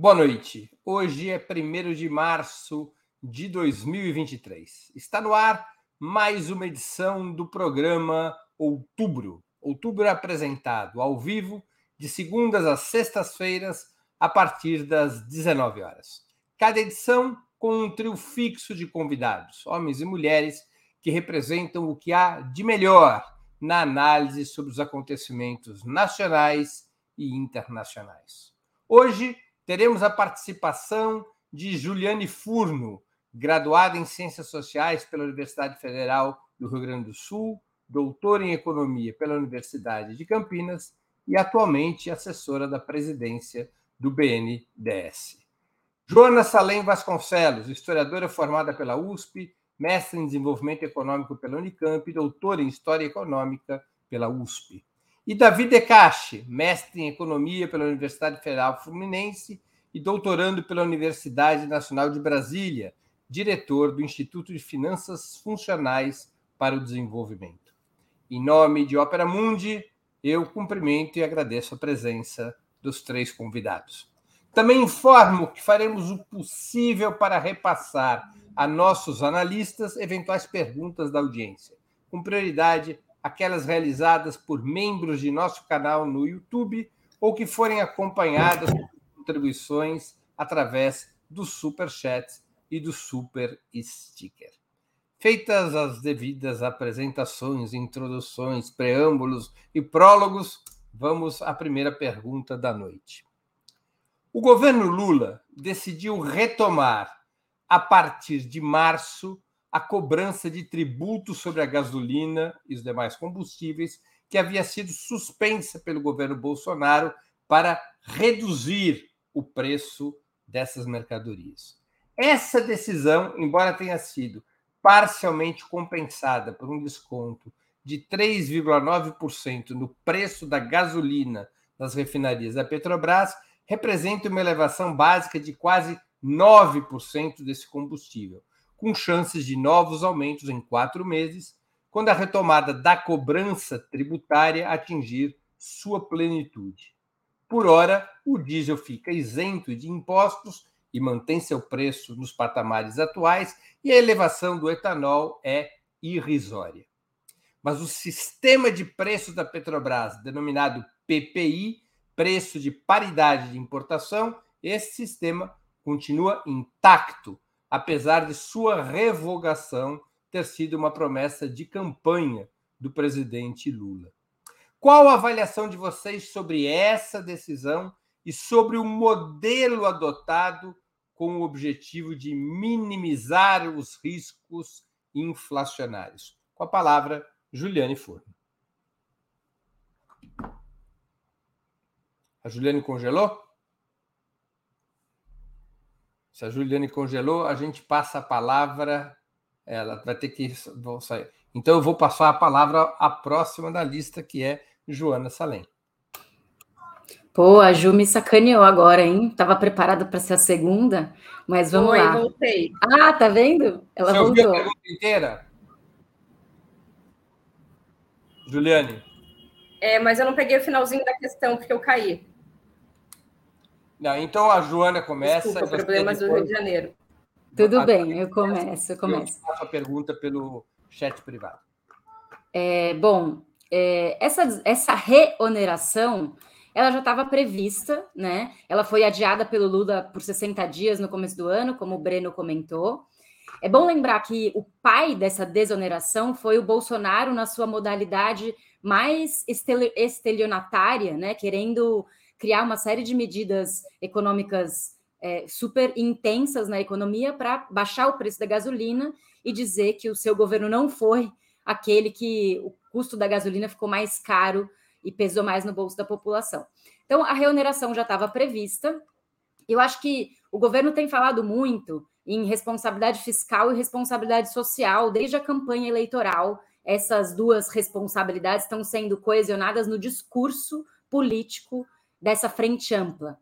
Boa noite. Hoje é 1 de março de 2023. Está no ar mais uma edição do programa Outubro. Outubro é apresentado ao vivo de segundas às sextas-feiras a partir das 19 horas. Cada edição com um trio fixo de convidados, homens e mulheres que representam o que há de melhor na análise sobre os acontecimentos nacionais e internacionais. Hoje teremos a participação de Juliane Furno, graduada em Ciências Sociais pela Universidade Federal do Rio Grande do Sul, doutora em Economia pela Universidade de Campinas e atualmente assessora da presidência do BNDES. Joana Salem Vasconcelos, historiadora formada pela USP, mestre em Desenvolvimento Econômico pela Unicamp e doutora em História Econômica pela USP. E Davi Decache, mestre em Economia pela Universidade Federal Fluminense e doutorando pela Universidade Nacional de Brasília, diretor do Instituto de Finanças Funcionais para o Desenvolvimento. Em nome de Ópera Mundi, eu cumprimento e agradeço a presença dos três convidados. Também informo que faremos o possível para repassar a nossos analistas eventuais perguntas da audiência, com prioridade aquelas realizadas por membros de nosso canal no YouTube ou que forem acompanhadas por contribuições através do Super Chat e do Super Sticker. Feitas as devidas apresentações, introduções, preâmbulos e prólogos, vamos à primeira pergunta da noite. O governo Lula decidiu retomar, a partir de março, a cobrança de tributo sobre a gasolina e os demais combustíveis, que havia sido suspensa pelo governo Bolsonaro para reduzir o preço dessas mercadorias. Essa decisão, embora tenha sido parcialmente compensada por um desconto de 3,9% no preço da gasolina nas refinarias da Petrobras, representa uma elevação básica de quase 9% desse combustível, com chances de novos aumentos em quatro meses, quando a retomada da cobrança tributária atingir sua plenitude. Por hora, o diesel fica isento de impostos e mantém seu preço nos patamares atuais, e a elevação do etanol é irrisória. Mas o sistema de preços da Petrobras, denominado PPI, preço de paridade de importação, esse sistema continua intacto apesar de sua revogação ter sido uma promessa de campanha do presidente Lula. Qual a avaliação de vocês sobre essa decisão e sobre o modelo adotado com o objetivo de minimizar os riscos inflacionários? Com a palavra, Juliane Forno. A Juliane congelou? Se a Juliane congelou, a gente passa a palavra. Ela vai ter que sair. Então eu vou passar a palavra à próxima da lista, que é Joana Salem. Pô, a Ju me sacaneou agora, hein? Tava preparada para ser a segunda, mas vamos Oi, lá. voltei. Ah, tá vendo? Ela Você voltou. a pergunta inteira? Juliane. É, mas eu não peguei o finalzinho da questão porque eu caí. Não, então a Joana começa. Desculpa, problemas depois... do Rio de Janeiro. Tudo bem, eu começo, eu começo. Eu faço a pergunta pelo chat privado. É, bom, é, essa, essa reoneração ela já estava prevista, né? Ela foi adiada pelo Lula por 60 dias no começo do ano, como o Breno comentou. É bom lembrar que o pai dessa desoneração foi o Bolsonaro na sua modalidade mais estelionatária, né? Querendo criar uma série de medidas econômicas é, super intensas na economia para baixar o preço da gasolina e dizer que o seu governo não foi aquele que o custo da gasolina ficou mais caro e pesou mais no bolso da população. Então, a reoneração já estava prevista. Eu acho que o governo tem falado muito em responsabilidade fiscal e responsabilidade social desde a campanha eleitoral. Essas duas responsabilidades estão sendo coesionadas no discurso político dessa frente ampla.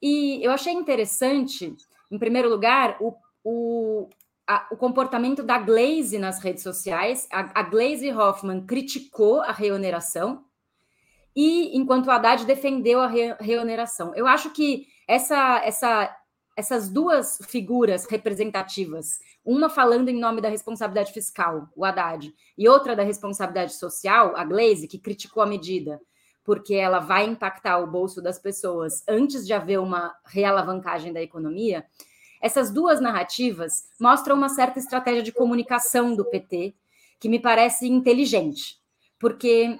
E eu achei interessante, em primeiro lugar, o, o, a, o comportamento da Glaze nas redes sociais. A, a Glaze Hoffman criticou a reoneração e enquanto o Haddad defendeu a re reoneração. Eu acho que essa, essa, essas duas figuras representativas, uma falando em nome da responsabilidade fiscal, o Haddad, e outra da responsabilidade social, a Glaze, que criticou a medida, porque ela vai impactar o bolso das pessoas antes de haver uma realavancagem da economia. Essas duas narrativas mostram uma certa estratégia de comunicação do PT, que me parece inteligente, porque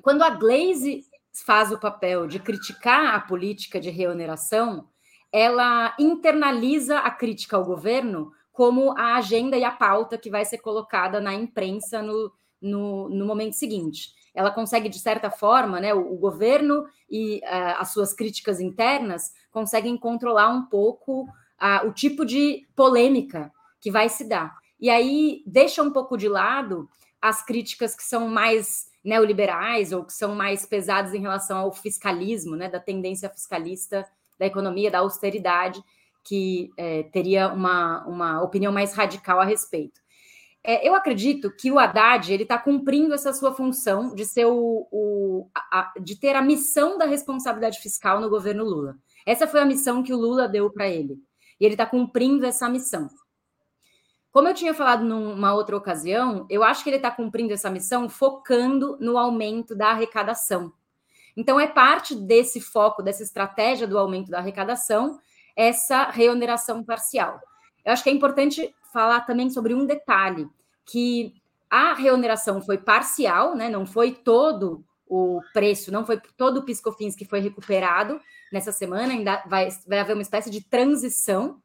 quando a Glaze faz o papel de criticar a política de reoneração, ela internaliza a crítica ao governo como a agenda e a pauta que vai ser colocada na imprensa no, no, no momento seguinte. Ela consegue, de certa forma, né, o, o governo e uh, as suas críticas internas conseguem controlar um pouco uh, o tipo de polêmica que vai se dar. E aí deixa um pouco de lado as críticas que são mais neoliberais ou que são mais pesadas em relação ao fiscalismo, né, da tendência fiscalista da economia, da austeridade, que é, teria uma, uma opinião mais radical a respeito. É, eu acredito que o Haddad ele está cumprindo essa sua função de ser o, o a, de ter a missão da responsabilidade fiscal no governo Lula. Essa foi a missão que o Lula deu para ele. E ele está cumprindo essa missão. Como eu tinha falado numa outra ocasião, eu acho que ele está cumprindo essa missão focando no aumento da arrecadação. Então, é parte desse foco, dessa estratégia do aumento da arrecadação, essa reoneração parcial. Eu acho que é importante falar também sobre um detalhe, que a reoneração foi parcial, né? não foi todo o preço, não foi todo o piscofins que foi recuperado nessa semana, ainda vai, vai haver uma espécie de transição,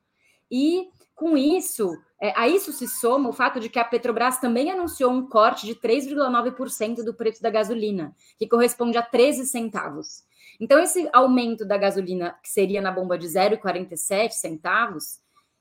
e com isso, é, a isso se soma o fato de que a Petrobras também anunciou um corte de 3,9% do preço da gasolina, que corresponde a 13 centavos. Então, esse aumento da gasolina, que seria na bomba de 0,47 centavos,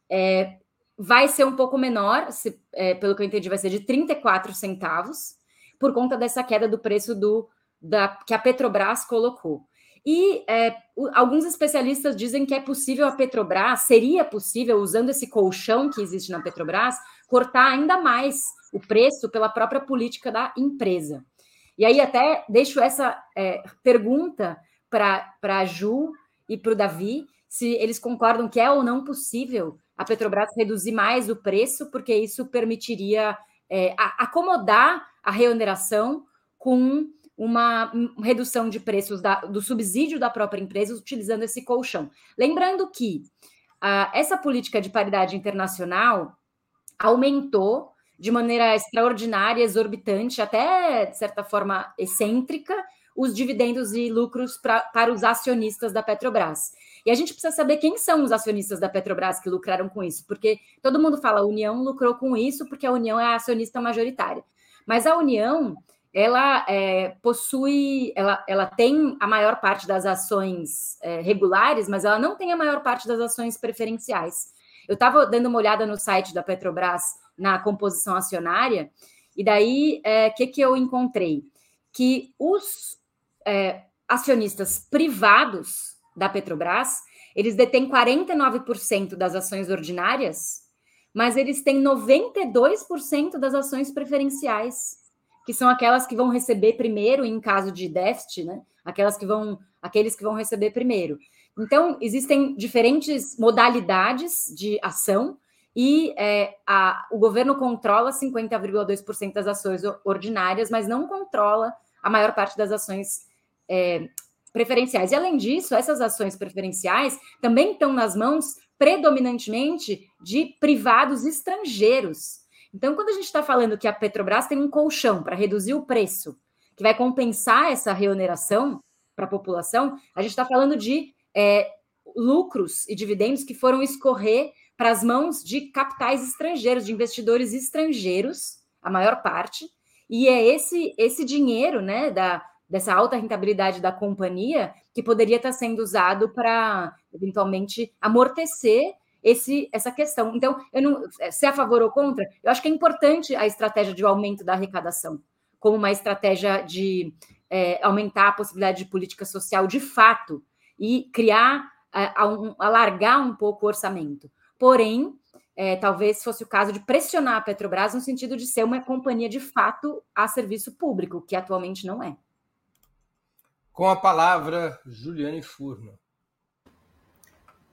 é, vai ser um pouco menor, se, é, pelo que eu entendi, vai ser de 34 centavos, por conta dessa queda do preço do, da, que a Petrobras colocou. E é, alguns especialistas dizem que é possível a Petrobras, seria possível, usando esse colchão que existe na Petrobras, cortar ainda mais o preço pela própria política da empresa. E aí, até deixo essa é, pergunta para a Ju e para o Davi, se eles concordam que é ou não possível a Petrobras reduzir mais o preço, porque isso permitiria é, acomodar a reoneração com uma redução de preços da, do subsídio da própria empresa utilizando esse colchão. Lembrando que uh, essa política de paridade internacional aumentou de maneira extraordinária, exorbitante, até de certa forma excêntrica, os dividendos e lucros pra, para os acionistas da Petrobras. E a gente precisa saber quem são os acionistas da Petrobras que lucraram com isso, porque todo mundo fala a União lucrou com isso porque a União é a acionista majoritária. Mas a União ela é, possui, ela, ela tem a maior parte das ações é, regulares, mas ela não tem a maior parte das ações preferenciais. Eu estava dando uma olhada no site da Petrobras na composição acionária, e daí o é, que, que eu encontrei? Que os é, acionistas privados da Petrobras, eles detêm 49% das ações ordinárias, mas eles têm 92% das ações preferenciais que são aquelas que vão receber primeiro em caso de déficit, né? Aquelas que vão, aqueles que vão receber primeiro. Então, existem diferentes modalidades de ação e é, a, o governo controla 50,2% das ações ordinárias, mas não controla a maior parte das ações é, preferenciais. E, além disso, essas ações preferenciais também estão nas mãos predominantemente de privados estrangeiros, então, quando a gente está falando que a Petrobras tem um colchão para reduzir o preço, que vai compensar essa reoneração para a população, a gente está falando de é, lucros e dividendos que foram escorrer para as mãos de capitais estrangeiros, de investidores estrangeiros, a maior parte, e é esse esse dinheiro, né, da, dessa alta rentabilidade da companhia que poderia estar sendo usado para eventualmente amortecer esse, essa questão. Então, eu não, é, se é a favor ou contra, eu acho que é importante a estratégia de aumento da arrecadação, como uma estratégia de é, aumentar a possibilidade de política social de fato e criar, é, um, alargar um pouco o orçamento. Porém, é, talvez fosse o caso de pressionar a Petrobras no sentido de ser uma companhia de fato a serviço público, que atualmente não é. Com a palavra, Juliane Furno.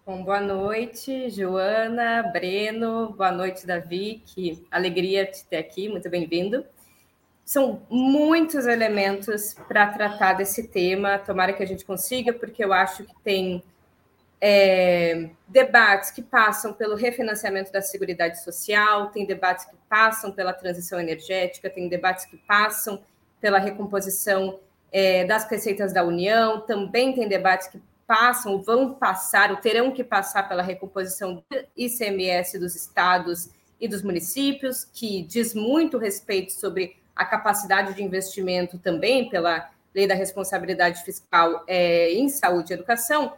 Bom, boa noite, Joana, Breno, boa noite, Davi, que alegria te ter aqui, muito bem-vindo. São muitos elementos para tratar desse tema, tomara que a gente consiga, porque eu acho que tem é, debates que passam pelo refinanciamento da Seguridade Social, tem debates que passam pela transição energética, tem debates que passam pela recomposição é, das receitas da União, também tem debates que passam, vão passar, ou terão que passar pela recomposição do ICMS dos estados e dos municípios, que diz muito respeito sobre a capacidade de investimento também pela lei da responsabilidade fiscal é, em saúde e educação.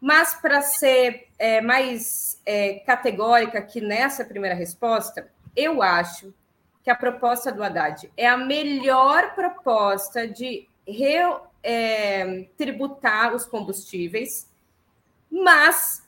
Mas, para ser é, mais é, categórica aqui nessa primeira resposta, eu acho que a proposta do Haddad é a melhor proposta de tributar os combustíveis, mas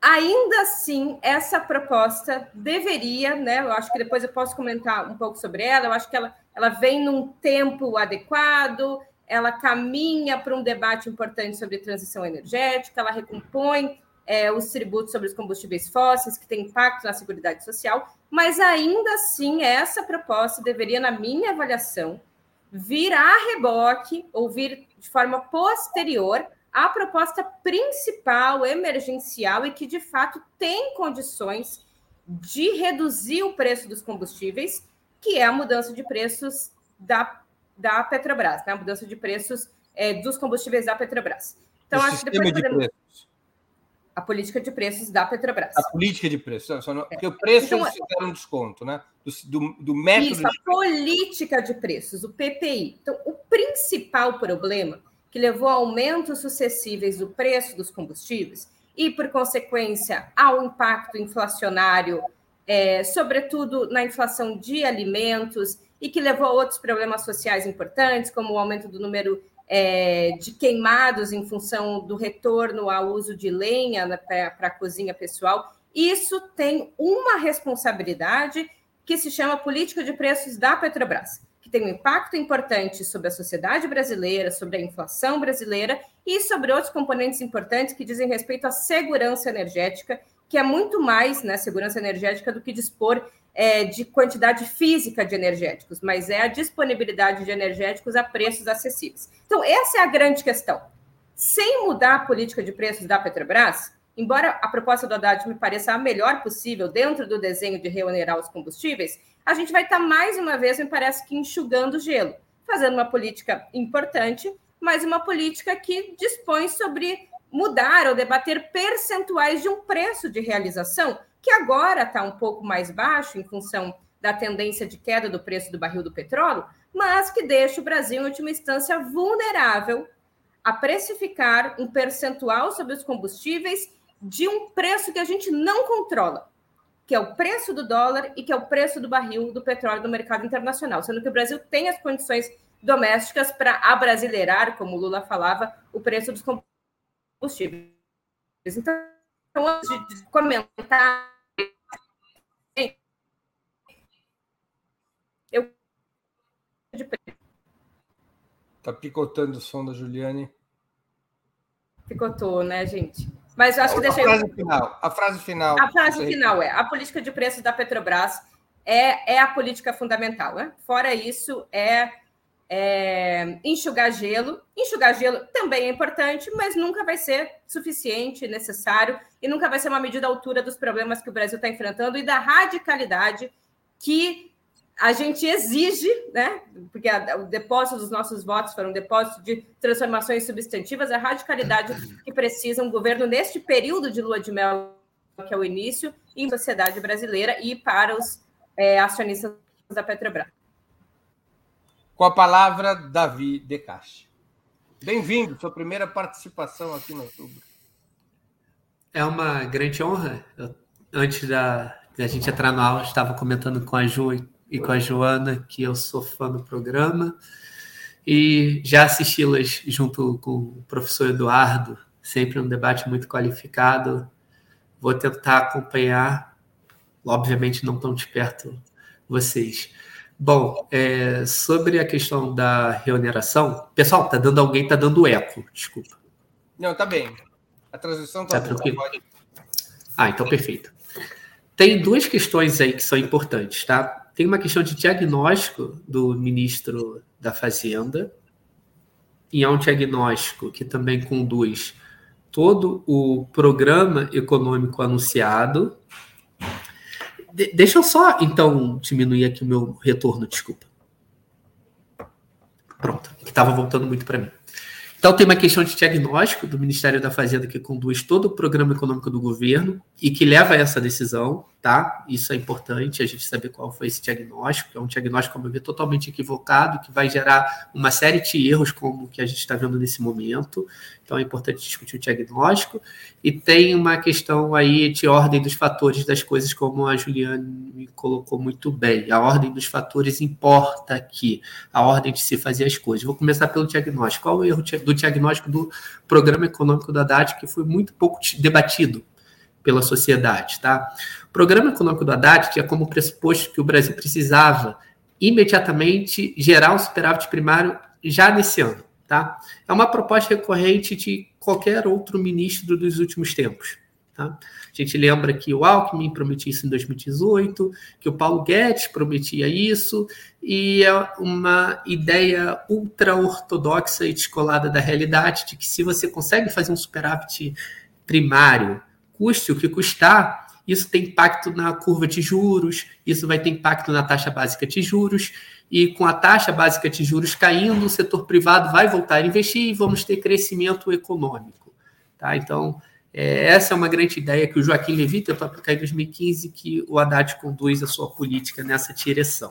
ainda assim essa proposta deveria, né? Eu acho que depois eu posso comentar um pouco sobre ela. Eu acho que ela, ela vem num tempo adequado, ela caminha para um debate importante sobre transição energética, ela recompõe é, os tributos sobre os combustíveis fósseis, que tem impacto na Seguridade Social, mas ainda assim essa proposta deveria, na minha avaliação, vir a reboque ou vir de forma posterior à proposta principal emergencial e que de fato tem condições de reduzir o preço dos combustíveis, que é a mudança de preços da, da Petrobras, né? a mudança de preços é, dos combustíveis da Petrobras. Então, o acho que depois de podemos... preços a política de preços da Petrobras. A política de preços, não, porque o preço então, eles fizeram um desconto, né? Do, do, do método. Isso, a política de preços, o PPI. Então, o principal problema que levou a aumentos sucessivos do preço dos combustíveis e, por consequência, ao impacto inflacionário, é, sobretudo na inflação de alimentos, e que levou a outros problemas sociais importantes, como o aumento do número é, de queimados em função do retorno ao uso de lenha né, para a cozinha pessoal. Isso tem uma responsabilidade que se chama política de preços da Petrobras, que tem um impacto importante sobre a sociedade brasileira, sobre a inflação brasileira e sobre outros componentes importantes que dizem respeito à segurança energética, que é muito mais né, segurança energética do que dispor é, de quantidade física de energéticos, mas é a disponibilidade de energéticos a preços acessíveis. Então, essa é a grande questão. Sem mudar a política de preços da Petrobras, embora a proposta do Haddad me pareça a melhor possível dentro do desenho de reonerar os combustíveis, a gente vai estar mais uma vez, me parece que enxugando gelo, fazendo uma política importante, mas uma política que dispõe sobre mudar ou debater percentuais de um preço de realização que agora está um pouco mais baixo em função da tendência de queda do preço do barril do petróleo, mas que deixa o Brasil, em última instância, vulnerável a precificar um percentual sobre os combustíveis de um preço que a gente não controla, que é o preço do dólar e que é o preço do barril do petróleo no mercado internacional, sendo que o Brasil tem as condições domésticas para abrasileirar, como Lula falava, o preço dos combustíveis. Então, antes de comentar eu Tá picotando o som da Juliane. Picotou, né, gente? Mas eu acho que deixei. A frase final. A frase final. A frase final é: a política de preços da Petrobras é, é a política fundamental. Né? Fora isso, é é, enxugar gelo. Enxugar gelo também é importante, mas nunca vai ser suficiente, necessário, e nunca vai ser uma medida à altura dos problemas que o Brasil está enfrentando e da radicalidade que a gente exige, né? Porque a, o depósito dos nossos votos foram um depósito de transformações substantivas, a radicalidade que precisa um governo neste período de lua de mel, que é o início, em sociedade brasileira e para os é, acionistas da Petrobras. Com a palavra, Davi Decache. Bem-vindo, sua primeira participação aqui no YouTube. É uma grande honra. Eu, antes da, da gente entrar na aula, estava comentando com a Ju e com a Joana que eu sou fã do programa e já assisti-las junto com o professor Eduardo, sempre um debate muito qualificado. Vou tentar acompanhar, obviamente não tão de perto vocês. Bom, é, sobre a questão da reoneração, pessoal, tá dando alguém tá dando eco, desculpa. Não, tá bem. A transmissão tá, tá tranquilo. Ah, então perfeito. Tem duas questões aí que são importantes, tá? Tem uma questão de diagnóstico do ministro da Fazenda, e é um diagnóstico que também conduz todo o programa econômico anunciado. De deixa eu só, então, diminuir aqui o meu retorno, desculpa. Pronto, que estava voltando muito para mim. Então, tem uma questão de diagnóstico do Ministério da Fazenda que conduz todo o programa econômico do governo e que leva a essa decisão, tá? Isso é importante, a gente saber qual foi esse diagnóstico, é um diagnóstico, como eu vi, totalmente equivocado, que vai gerar uma série de erros, como o que a gente está vendo nesse momento. Então, é importante discutir o diagnóstico. E tem uma questão aí de ordem dos fatores das coisas, como a Juliane colocou muito bem. A ordem dos fatores importa aqui, a ordem de se fazer as coisas. Vou começar pelo diagnóstico. Qual o erro do diagnóstico do programa econômico da Haddad, que foi muito pouco debatido pela sociedade? Tá? O programa econômico do Haddad tinha como pressuposto que o Brasil precisava imediatamente gerar um superávit primário já nesse ano. Tá? É uma proposta recorrente de qualquer outro ministro dos últimos tempos. Tá? A gente lembra que o Alckmin prometia isso em 2018, que o Paulo Guedes prometia isso, e é uma ideia ultra-ortodoxa e descolada da realidade de que se você consegue fazer um superávit primário, custe o que custar, isso tem impacto na curva de juros, isso vai ter impacto na taxa básica de juros, e com a taxa básica de juros caindo, o setor privado vai voltar a investir e vamos ter crescimento econômico. Tá? Então, é, essa é uma grande ideia que o Joaquim Levy tentou aplicar em 2015, que o Haddad conduz a sua política nessa direção.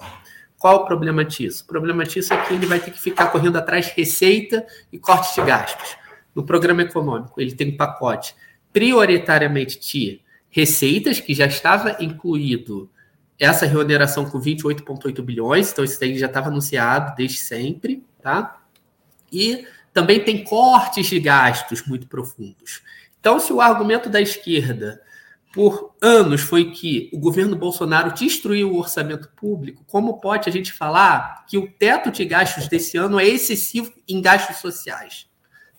Qual o problema disso? O problema disso é que ele vai ter que ficar correndo atrás de receita e corte de gastos. No programa econômico, ele tem um pacote prioritariamente de receitas, que já estava incluído essa reoneração com 28,8 bilhões, então isso daí já estava anunciado desde sempre, tá? E também tem cortes de gastos muito profundos. Então, se o argumento da esquerda por anos foi que o governo Bolsonaro destruiu o orçamento público, como pode a gente falar que o teto de gastos desse ano é excessivo em gastos sociais?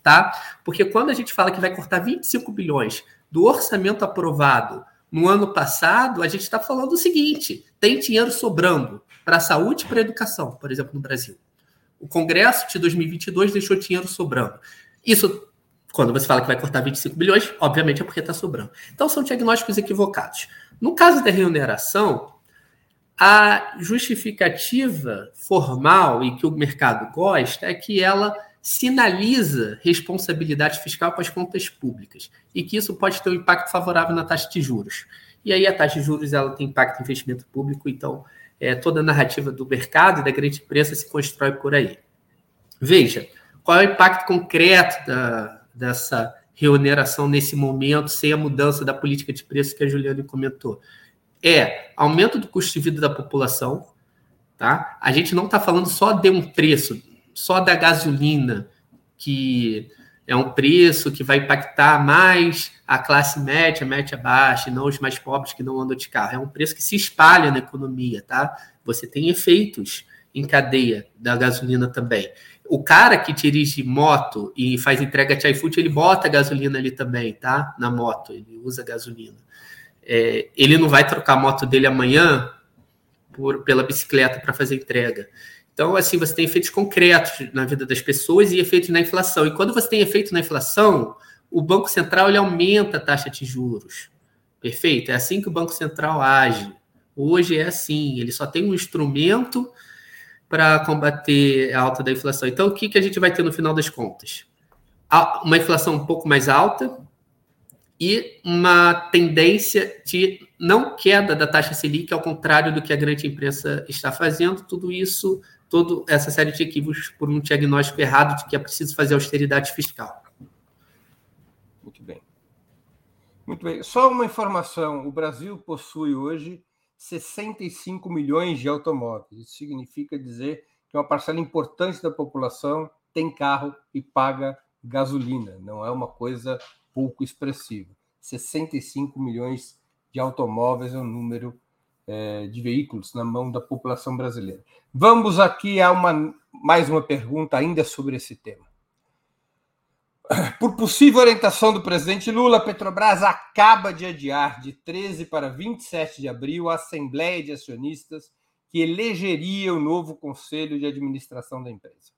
Tá? Porque quando a gente fala que vai cortar 25 bilhões do orçamento aprovado no ano passado, a gente está falando o seguinte: tem dinheiro sobrando para a saúde e para a educação, por exemplo, no Brasil. O Congresso de 2022 deixou dinheiro sobrando. Isso, quando você fala que vai cortar 25 bilhões, obviamente é porque está sobrando. Então, são diagnósticos equivocados. No caso da remuneração, a justificativa formal e que o mercado gosta é que ela sinaliza responsabilidade fiscal para as contas públicas e que isso pode ter um impacto favorável na taxa de juros. E aí a taxa de juros ela tem impacto em investimento público, então é, toda a narrativa do mercado e da grande imprensa se constrói por aí. Veja, qual é o impacto concreto da, dessa reoneração nesse momento, sem a mudança da política de preço que a Juliana comentou? É aumento do custo de vida da população, tá? A gente não está falando só de um preço, só da gasolina, que é um preço que vai impactar mais a classe média, média baixa, e não os mais pobres que não andam de carro. É um preço que se espalha na economia, tá? Você tem efeitos em cadeia da gasolina também. O cara que dirige moto e faz entrega de iFood, ele bota gasolina ali também, tá? Na moto, ele usa gasolina. É, ele não vai trocar a moto dele amanhã por, pela bicicleta para fazer entrega. Então, assim, você tem efeitos concretos na vida das pessoas e efeitos na inflação. E quando você tem efeito na inflação, o Banco Central ele aumenta a taxa de juros. Perfeito? É assim que o Banco Central age. Hoje é assim, ele só tem um instrumento para combater a alta da inflação. Então, o que, que a gente vai ter no final das contas? Uma inflação um pouco mais alta e uma tendência de não queda da taxa Selic, ao contrário do que a grande imprensa está fazendo. Tudo isso toda essa série de equívocos por um diagnóstico errado de que é preciso fazer austeridade fiscal. Muito bem. Muito bem. Só uma informação: o Brasil possui hoje 65 milhões de automóveis. Isso significa dizer que uma parcela importante da população tem carro e paga gasolina. Não é uma coisa pouco expressiva. 65 milhões de automóveis é um número é, de veículos na mão da população brasileira. Vamos aqui a uma, mais uma pergunta ainda sobre esse tema. Por possível orientação do presidente Lula, Petrobras acaba de adiar de 13 para 27 de abril a Assembleia de Acionistas que elegeria o novo conselho de administração da empresa.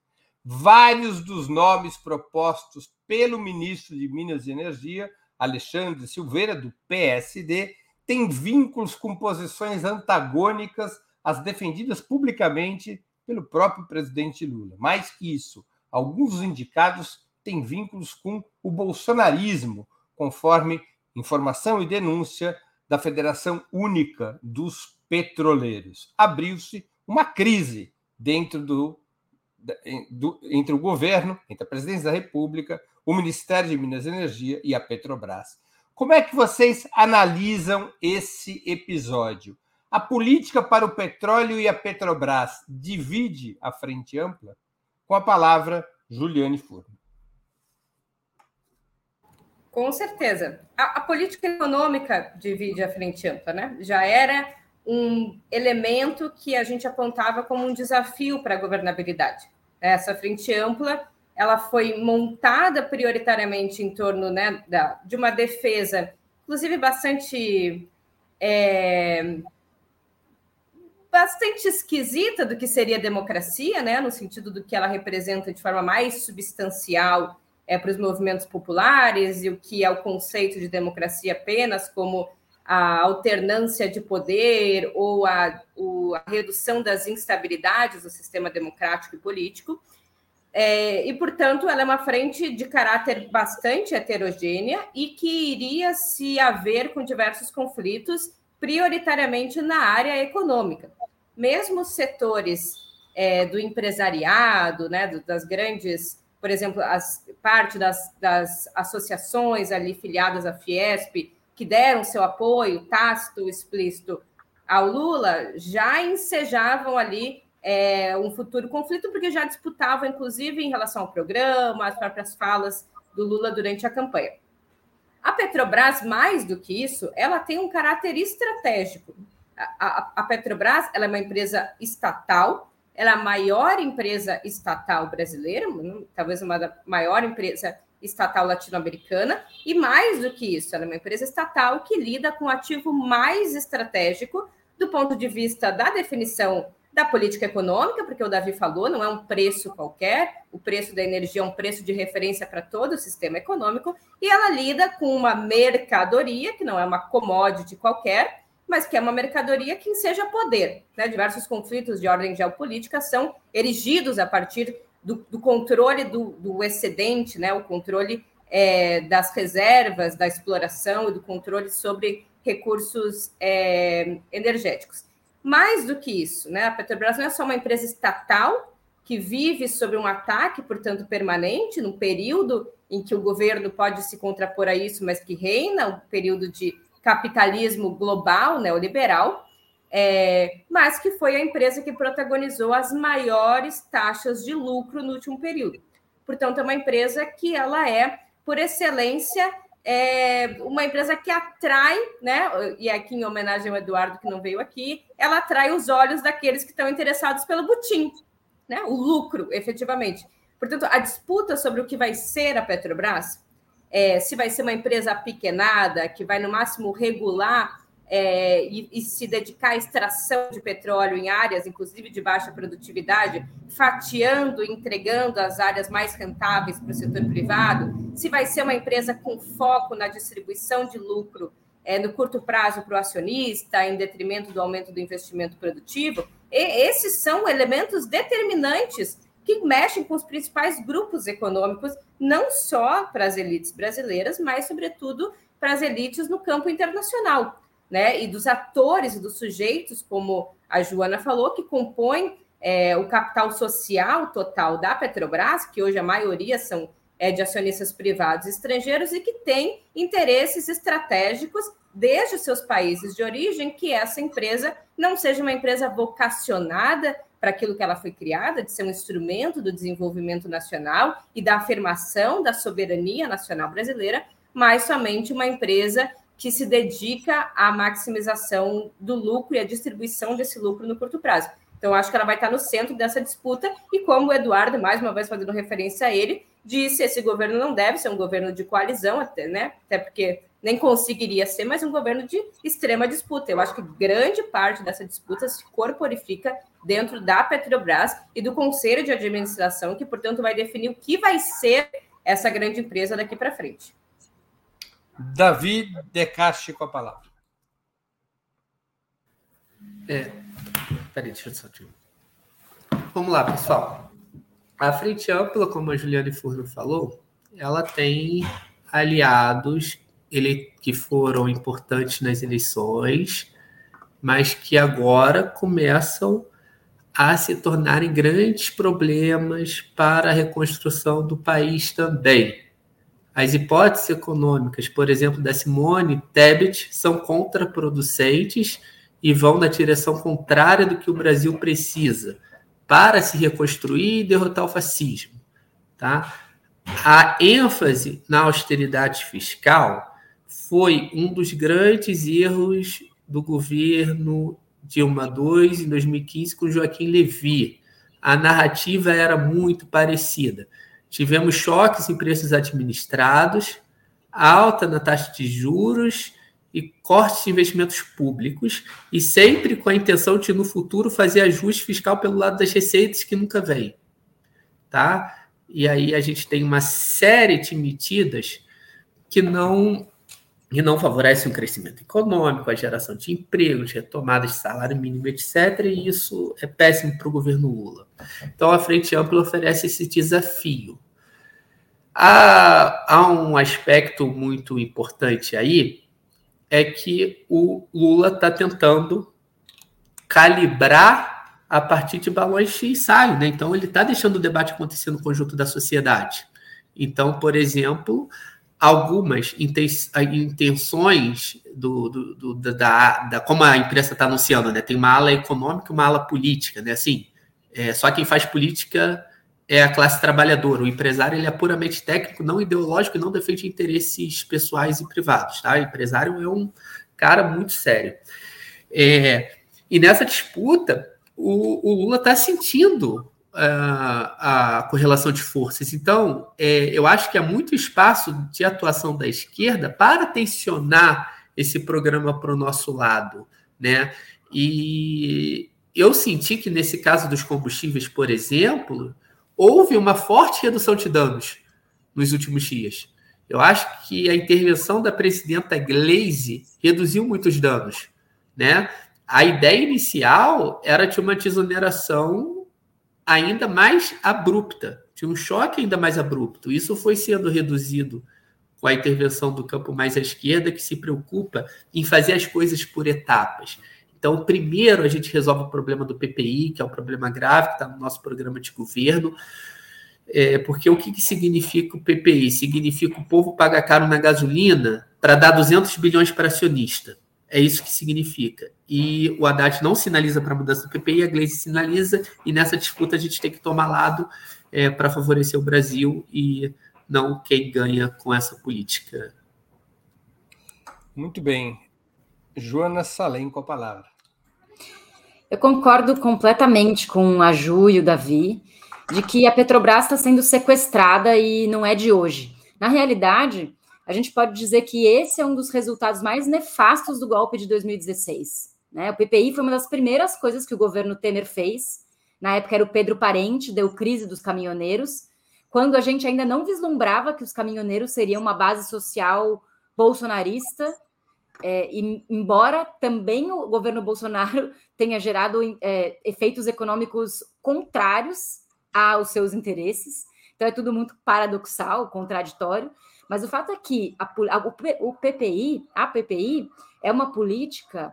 Vários dos nomes propostos pelo ministro de Minas e Energia, Alexandre Silveira, do PSD, têm vínculos com posições antagônicas às defendidas publicamente pelo próprio presidente Lula. Mais que isso, alguns dos indicados têm vínculos com o bolsonarismo, conforme informação e denúncia da Federação Única dos Petroleiros. Abriu-se uma crise dentro do, do, entre o governo, entre a presidência da República, o Ministério de Minas e Energia e a Petrobras. Como é que vocês analisam esse episódio? A política para o petróleo e a Petrobras divide a frente ampla? Com a palavra, Juliane Furno. Com certeza. A, a, política econômica divide a frente ampla, né? Já era um elemento que a gente apontava como um desafio para a governabilidade. Essa frente ampla ela foi montada prioritariamente em torno né, da, de uma defesa, inclusive bastante é, bastante esquisita do que seria democracia, né, no sentido do que ela representa de forma mais substancial é, para os movimentos populares e o que é o conceito de democracia apenas como a alternância de poder ou a, o, a redução das instabilidades do sistema democrático e político. É, e, portanto, ela é uma frente de caráter bastante heterogênea e que iria se haver com diversos conflitos, prioritariamente na área econômica. Mesmo setores é, do empresariado, né, das grandes por exemplo, as, parte das, das associações ali filiadas à Fiesp, que deram seu apoio tácito, explícito ao Lula, já ensejavam ali é, um futuro conflito, porque já disputavam, inclusive, em relação ao programa, as próprias falas do Lula durante a campanha. A Petrobras, mais do que isso, ela tem um caráter estratégico. A, a, a Petrobras ela é uma empresa estatal, ela é a maior empresa estatal brasileira, talvez uma da maior empresa estatal latino-americana, e mais do que isso, ela é uma empresa estatal que lida com o ativo mais estratégico do ponto de vista da definição da política econômica, porque o Davi falou, não é um preço qualquer, o preço da energia é um preço de referência para todo o sistema econômico, e ela lida com uma mercadoria, que não é uma commodity qualquer, mas que é uma mercadoria que seja poder. Né? Diversos conflitos de ordem geopolítica são erigidos a partir do, do controle do, do, excedente, né? o controle é, das reservas, da exploração e do controle sobre recursos é, energéticos. Mais do que isso, né? a Petrobras não é só uma empresa estatal que vive sob um ataque, portanto, permanente, num período em que o governo pode se contrapor a isso, mas que reina, um período de capitalismo global, neoliberal, é, mas que foi a empresa que protagonizou as maiores taxas de lucro no último período. Portanto, é uma empresa que ela é, por excelência, é uma empresa que atrai, né? E aqui em homenagem ao Eduardo que não veio aqui, ela atrai os olhos daqueles que estão interessados pelo butim, né? O lucro, efetivamente. Portanto, a disputa sobre o que vai ser a Petrobras é, se vai ser uma empresa pequenada, que vai no máximo regular é, e, e, se dedicar à extração de petróleo em áreas, inclusive de baixa produtividade, fatiando, entregando as áreas mais rentáveis para o setor privado, se vai ser uma empresa com foco na distribuição de lucro é, no curto prazo para o acionista, em detrimento do aumento do investimento produtivo, esses são elementos determinantes que mexem com os principais grupos econômicos, não só para as elites brasileiras, mas, sobretudo, para as elites no campo internacional, né? E dos atores e dos sujeitos, como a Joana falou, que compõem é, o capital social total da Petrobras, que hoje a maioria são é, de acionistas privados estrangeiros e que têm interesses estratégicos desde os seus países de origem, que essa empresa não seja uma empresa vocacionada para aquilo que ela foi criada, de ser um instrumento do desenvolvimento nacional e da afirmação da soberania nacional brasileira, mas somente uma empresa que se dedica à maximização do lucro e à distribuição desse lucro no curto prazo. Então, acho que ela vai estar no centro dessa disputa, e como o Eduardo, mais uma vez fazendo referência a ele, disse esse governo não deve ser um governo de coalizão, até, né? Até porque nem conseguiria ser, mas um governo de extrema disputa. Eu acho que grande parte dessa disputa se corporifica dentro da Petrobras e do Conselho de Administração, que, portanto, vai definir o que vai ser essa grande empresa daqui para frente. Davi Decache com a palavra. É, Peraí, deixa eu só te... Vamos lá, pessoal. A Frente Ampla, como a Juliane Furno falou, ela tem aliados ele, que foram importantes nas eleições, mas que agora começam a se tornarem grandes problemas para a reconstrução do país também. As hipóteses econômicas, por exemplo, da Simone Tebet, são contraproducentes e vão na direção contrária do que o Brasil precisa para se reconstruir e derrotar o fascismo. Tá? A ênfase na austeridade fiscal foi um dos grandes erros do governo Dilma II em 2015 com Joaquim Levy. A narrativa era muito parecida. Tivemos choques em preços administrados, alta na taxa de juros e cortes de investimentos públicos, e sempre com a intenção de, no futuro, fazer ajuste fiscal pelo lado das receitas que nunca vem. Tá? E aí a gente tem uma série de medidas que não que não favorecem o crescimento econômico, a geração de empregos, retomadas de salário mínimo, etc. E isso é péssimo para o governo Lula. Então, a Frente Ampla oferece esse desafio. Há, há um aspecto muito importante aí, é que o Lula está tentando calibrar a partir de balões de ensaio, né? Então ele está deixando o debate acontecer no conjunto da sociedade. Então, por exemplo, algumas intenções do, do, do da, da, como a imprensa está anunciando, né? Tem uma ala econômica uma ala política, né? Assim, é, só quem faz política é a classe trabalhadora. O empresário ele é puramente técnico, não ideológico e não defende interesses pessoais e privados. Tá? O empresário é um cara muito sério. É, e nessa disputa, o, o Lula está sentindo uh, a correlação de forças. Então, é, eu acho que há muito espaço de atuação da esquerda para tensionar esse programa para o nosso lado. Né? E eu senti que nesse caso dos combustíveis, por exemplo, houve uma forte redução de danos nos últimos dias. Eu acho que a intervenção da presidenta Glaze reduziu muitos danos, né? A ideia inicial era de uma desoneração ainda mais abrupta, de um choque ainda mais abrupto. Isso foi sendo reduzido com a intervenção do campo mais à esquerda, que se preocupa em fazer as coisas por etapas. Então, primeiro a gente resolve o problema do PPI, que é um problema grave, que está no nosso programa de governo. É, porque o que, que significa o PPI? Significa o povo pagar caro na gasolina para dar 200 bilhões para acionista. É isso que significa. E o Haddad não sinaliza para a mudança do PPI, a Gleice sinaliza, e nessa disputa a gente tem que tomar lado é, para favorecer o Brasil e não quem ganha com essa política. Muito bem. Joana Salem com a palavra. Eu concordo completamente com a Ju e o Davi de que a Petrobras está sendo sequestrada e não é de hoje. Na realidade, a gente pode dizer que esse é um dos resultados mais nefastos do golpe de 2016. Né? O PPI foi uma das primeiras coisas que o governo Temer fez. Na época era o Pedro Parente, deu crise dos caminhoneiros, quando a gente ainda não vislumbrava que os caminhoneiros seriam uma base social bolsonarista é, e, embora também o governo Bolsonaro tenha gerado é, efeitos econômicos contrários aos seus interesses, então é tudo muito paradoxal, contraditório. Mas o fato é que a, a, o PPI, a PPI, é uma política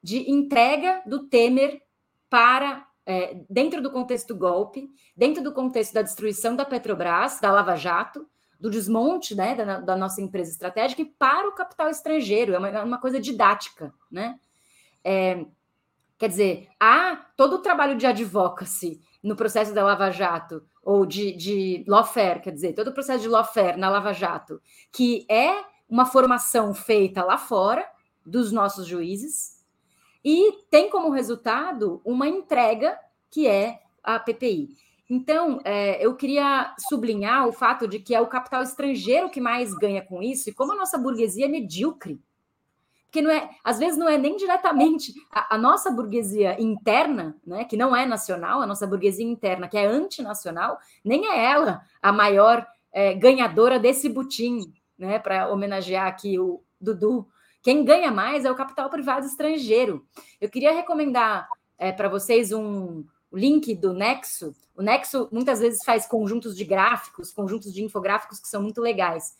de entrega do Temer para é, dentro do contexto do golpe, dentro do contexto da destruição da Petrobras, da Lava Jato, do desmonte né, da, da, nossa empresa estratégica e para o capital estrangeiro. É uma, é uma coisa didática. Né? É, quer dizer, há todo o trabalho de advocacy no processo da Lava Jato, ou de, de lawfare, quer dizer, todo o processo de lawfare na Lava Jato, que é uma formação feita lá fora dos nossos juízes e tem como resultado uma entrega que é a PPI. Então, é, eu queria sublinhar o fato de que é o capital estrangeiro que mais ganha com isso, e como a nossa burguesia é medíocre. Porque não é, às vezes não é nem diretamente a, a nossa burguesia interna, né, que não é nacional, a nossa burguesia interna, que é antinacional, nem é ela a maior é, ganhadora desse butim, né, para homenagear aqui o Dudu. Quem ganha mais é o capital privado estrangeiro. Eu queria recomendar é, para vocês um, link do Nexo. O Nexo muitas vezes faz conjuntos de gráficos, conjuntos de infográficos que são muito legais,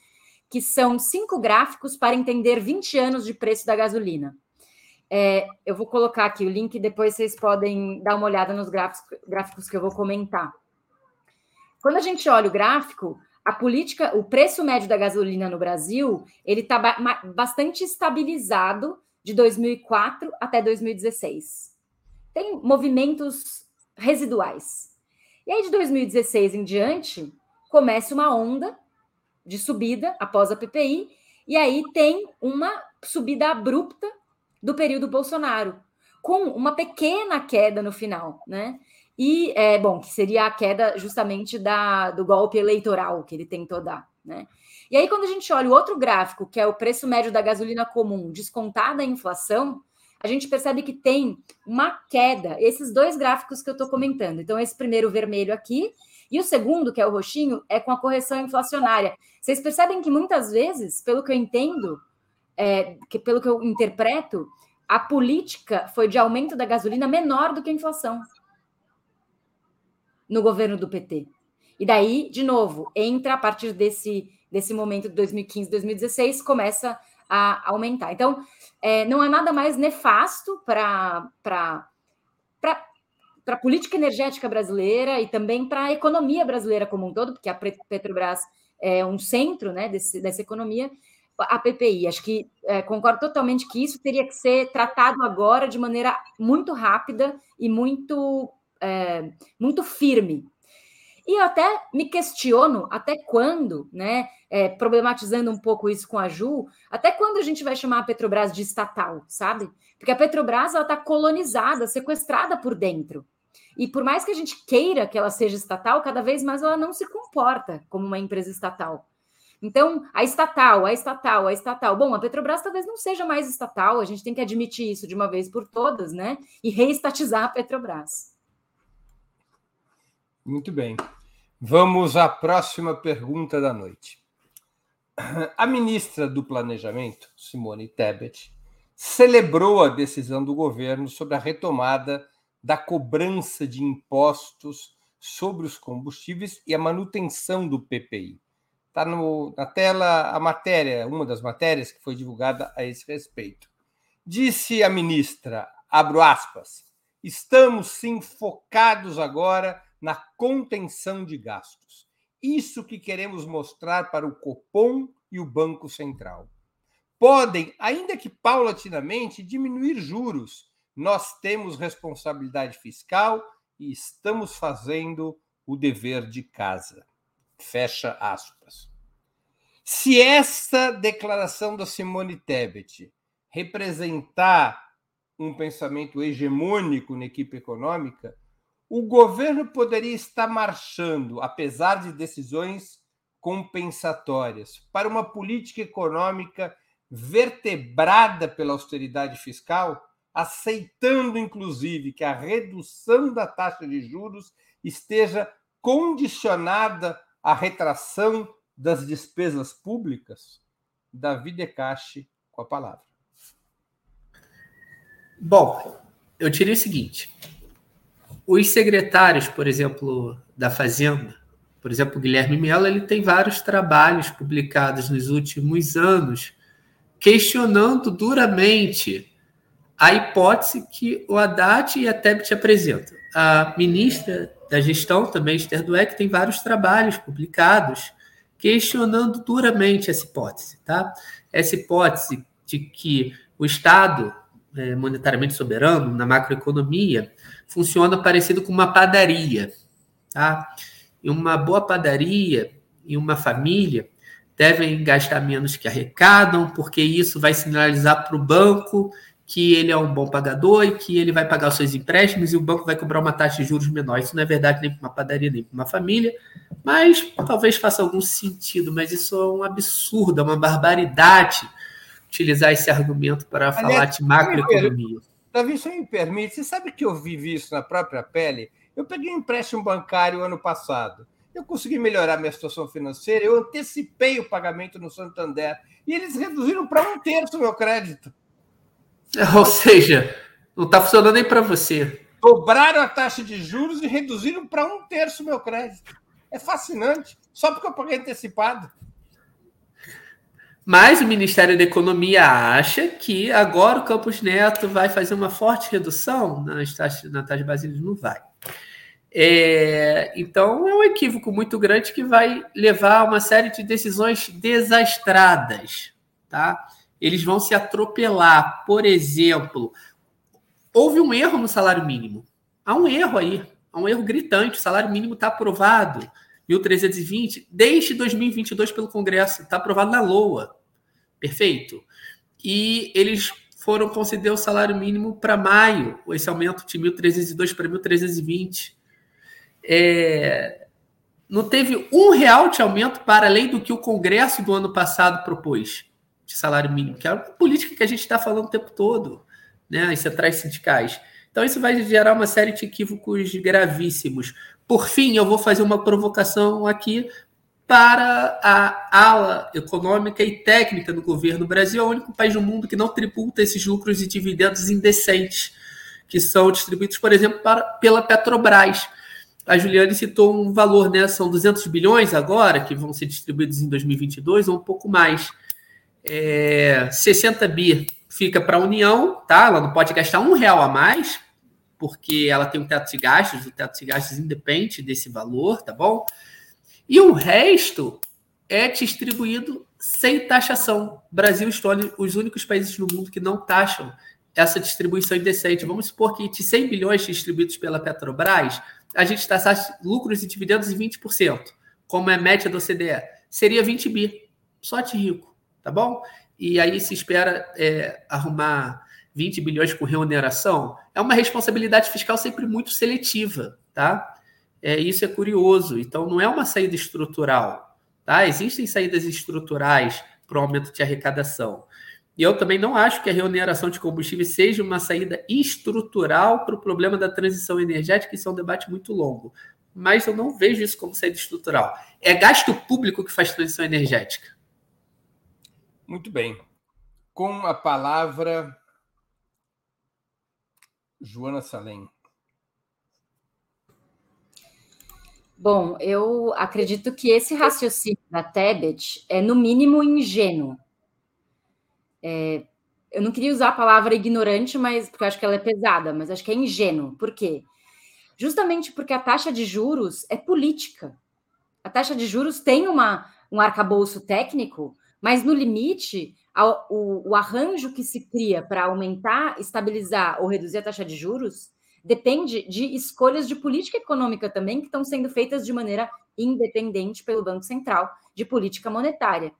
que são cinco gráficos para entender 20 anos de preço da gasolina. É, eu vou colocar aqui o link, depois vocês podem dar uma olhada nos gráficos, gráficos que eu vou comentar. Quando a gente olha o gráfico, a política, o preço médio da gasolina no Brasil, ele está ba bastante estabilizado de 2004 até 2016. Tem movimentos residuais. E aí, de 2016 em diante, começa uma onda de subida após a PPI, e aí tem uma subida abrupta do período Bolsonaro, com uma pequena queda no final, né? E, é, bom, que seria a queda justamente da, do golpe eleitoral que ele tentou dar, né? E aí, quando a gente olha o outro gráfico, que é o preço médio da gasolina comum, descontada a inflação, a gente percebe que tem uma queda, esses dois gráficos que eu estou comentando. Então, esse primeiro vermelho aqui, e o segundo, que é o roxinho, é com a correção inflacionária. Vocês percebem que muitas vezes, pelo que eu entendo, é, que, pelo que eu interpreto, a política foi de aumento da gasolina menor do que a inflação no governo do PT. E daí, de novo, entra a partir desse, desse momento de 2015, 2016, começa a aumentar. Então, é, não é nada mais nefasto para a política energética brasileira e também para a economia brasileira como um todo, porque a Petrobras é um centro né, desse, dessa economia, a PPI. Acho que é, concordo totalmente que isso teria que ser tratado agora de maneira muito rápida e muito, é, muito firme, e eu até me questiono até quando, né, é, problematizando um pouco isso com a Ju, até quando a gente vai chamar a Petrobras de estatal, sabe? Porque a Petrobras está colonizada, sequestrada por dentro. E por mais que a gente queira que ela seja estatal, cada vez mais ela não se comporta como uma empresa estatal. Então, a estatal, a estatal, a estatal. Bom, a Petrobras talvez não seja mais estatal, a gente tem que admitir isso de uma vez por todas, né? E reestatizar a Petrobras. Muito bem. Vamos à próxima pergunta da noite. A ministra do Planejamento, Simone Tebet, celebrou a decisão do governo sobre a retomada da cobrança de impostos sobre os combustíveis e a manutenção do PPI. Está na tela a matéria, uma das matérias que foi divulgada a esse respeito. Disse a ministra, abro aspas, estamos sim focados agora na contenção de gastos. Isso que queremos mostrar para o Copom e o Banco Central. Podem, ainda que paulatinamente, diminuir juros. Nós temos responsabilidade fiscal e estamos fazendo o dever de casa. Fecha aspas. Se essa declaração da Simone Tebet representar um pensamento hegemônico na equipe econômica, o governo poderia estar marchando, apesar de decisões compensatórias, para uma política econômica vertebrada pela austeridade fiscal, aceitando inclusive que a redução da taxa de juros esteja condicionada à retração das despesas públicas? Davi Decache com a palavra. Bom, eu tirei o seguinte: os secretários, por exemplo, da Fazenda, por exemplo, Guilherme Mello, ele tem vários trabalhos publicados nos últimos anos questionando duramente a hipótese que o Haddad e a Tebet apresentam. A ministra da Gestão, também, Esther Dweck, tem vários trabalhos publicados questionando duramente essa hipótese. Tá? Essa hipótese de que o Estado é, monetariamente soberano, na macroeconomia, funciona parecido com uma padaria. Tá? E uma boa padaria e uma família devem gastar menos que arrecadam, porque isso vai sinalizar para o banco que ele é um bom pagador e que ele vai pagar os seus empréstimos e o banco vai cobrar uma taxa de juros menor. Isso não é verdade nem para uma padaria, nem para uma família, mas talvez faça algum sentido. Mas isso é um absurdo, é uma barbaridade utilizar esse argumento para Aliás, falar de macroeconomia. Davi, se me permite, você sabe que eu vivi isso na própria pele? Eu peguei um empréstimo bancário ano passado. Eu consegui melhorar minha situação financeira, eu antecipei o pagamento no Santander e eles reduziram para um terço o meu crédito. Ou seja, não está funcionando nem para você. Dobraram a taxa de juros e reduziram para um terço o meu crédito. É fascinante, só porque eu paguei antecipado. Mas o Ministério da Economia acha que agora o Campos Neto vai fazer uma forte redução nas taxas, na taxa básica, não vai. É, então é um equívoco muito grande que vai levar a uma série de decisões desastradas, tá? Eles vão se atropelar. Por exemplo, houve um erro no salário mínimo. Há um erro aí, há um erro gritante. O salário mínimo está aprovado, 1.320, desde 2022 pelo Congresso, está aprovado na LOA. Perfeito? E eles foram conceder o salário mínimo para maio, esse aumento de 1.302 para 1.320. É, não teve um real de aumento para além do que o Congresso do ano passado propôs de salário mínimo, que é a política que a gente está falando o tempo todo, né? As centrais sindicais. Então, isso vai gerar uma série de equívocos gravíssimos. Por fim, eu vou fazer uma provocação aqui para a ala econômica e técnica do governo. O Brasil é o único país do mundo que não tributa esses lucros e dividendos indecentes, que são distribuídos, por exemplo, para, pela Petrobras. A Juliane citou um valor, né? São 200 bilhões agora, que vão ser distribuídos em 2022, ou um pouco mais. É, 60 bi fica para a União, tá? Ela não pode gastar um real a mais, porque ela tem um teto de gastos, o teto de gastos independe desse valor, tá bom? E o resto é distribuído sem taxação. Brasil escolhe os únicos países no mundo que não taxam essa distribuição indecente. Vamos supor que de 100 bilhões distribuídos pela Petrobras, a gente taxasse lucros e dividendos em 20%, como é a média do OCDE. Seria 20 bi, só de rico tá bom? E aí se espera é, arrumar 20 bilhões com remuneração. É uma responsabilidade fiscal sempre muito seletiva, tá? É, isso é curioso. Então, não é uma saída estrutural, tá? Existem saídas estruturais para o aumento de arrecadação. E eu também não acho que a remuneração de combustível seja uma saída estrutural para o problema da transição energética, isso é um debate muito longo. Mas eu não vejo isso como saída estrutural. É gasto público que faz transição energética. Muito bem. Com a palavra, Joana Salem. Bom, eu acredito que esse raciocínio da Tebet é, no mínimo, ingênuo. É, eu não queria usar a palavra ignorante, mas porque eu acho que ela é pesada, mas acho que é ingênuo. Por quê? Justamente porque a taxa de juros é política. A taxa de juros tem uma, um arcabouço técnico mas no limite, o, o arranjo que se cria para aumentar, estabilizar ou reduzir a taxa de juros depende de escolhas de política econômica também que estão sendo feitas de maneira independente pelo Banco Central de política monetária.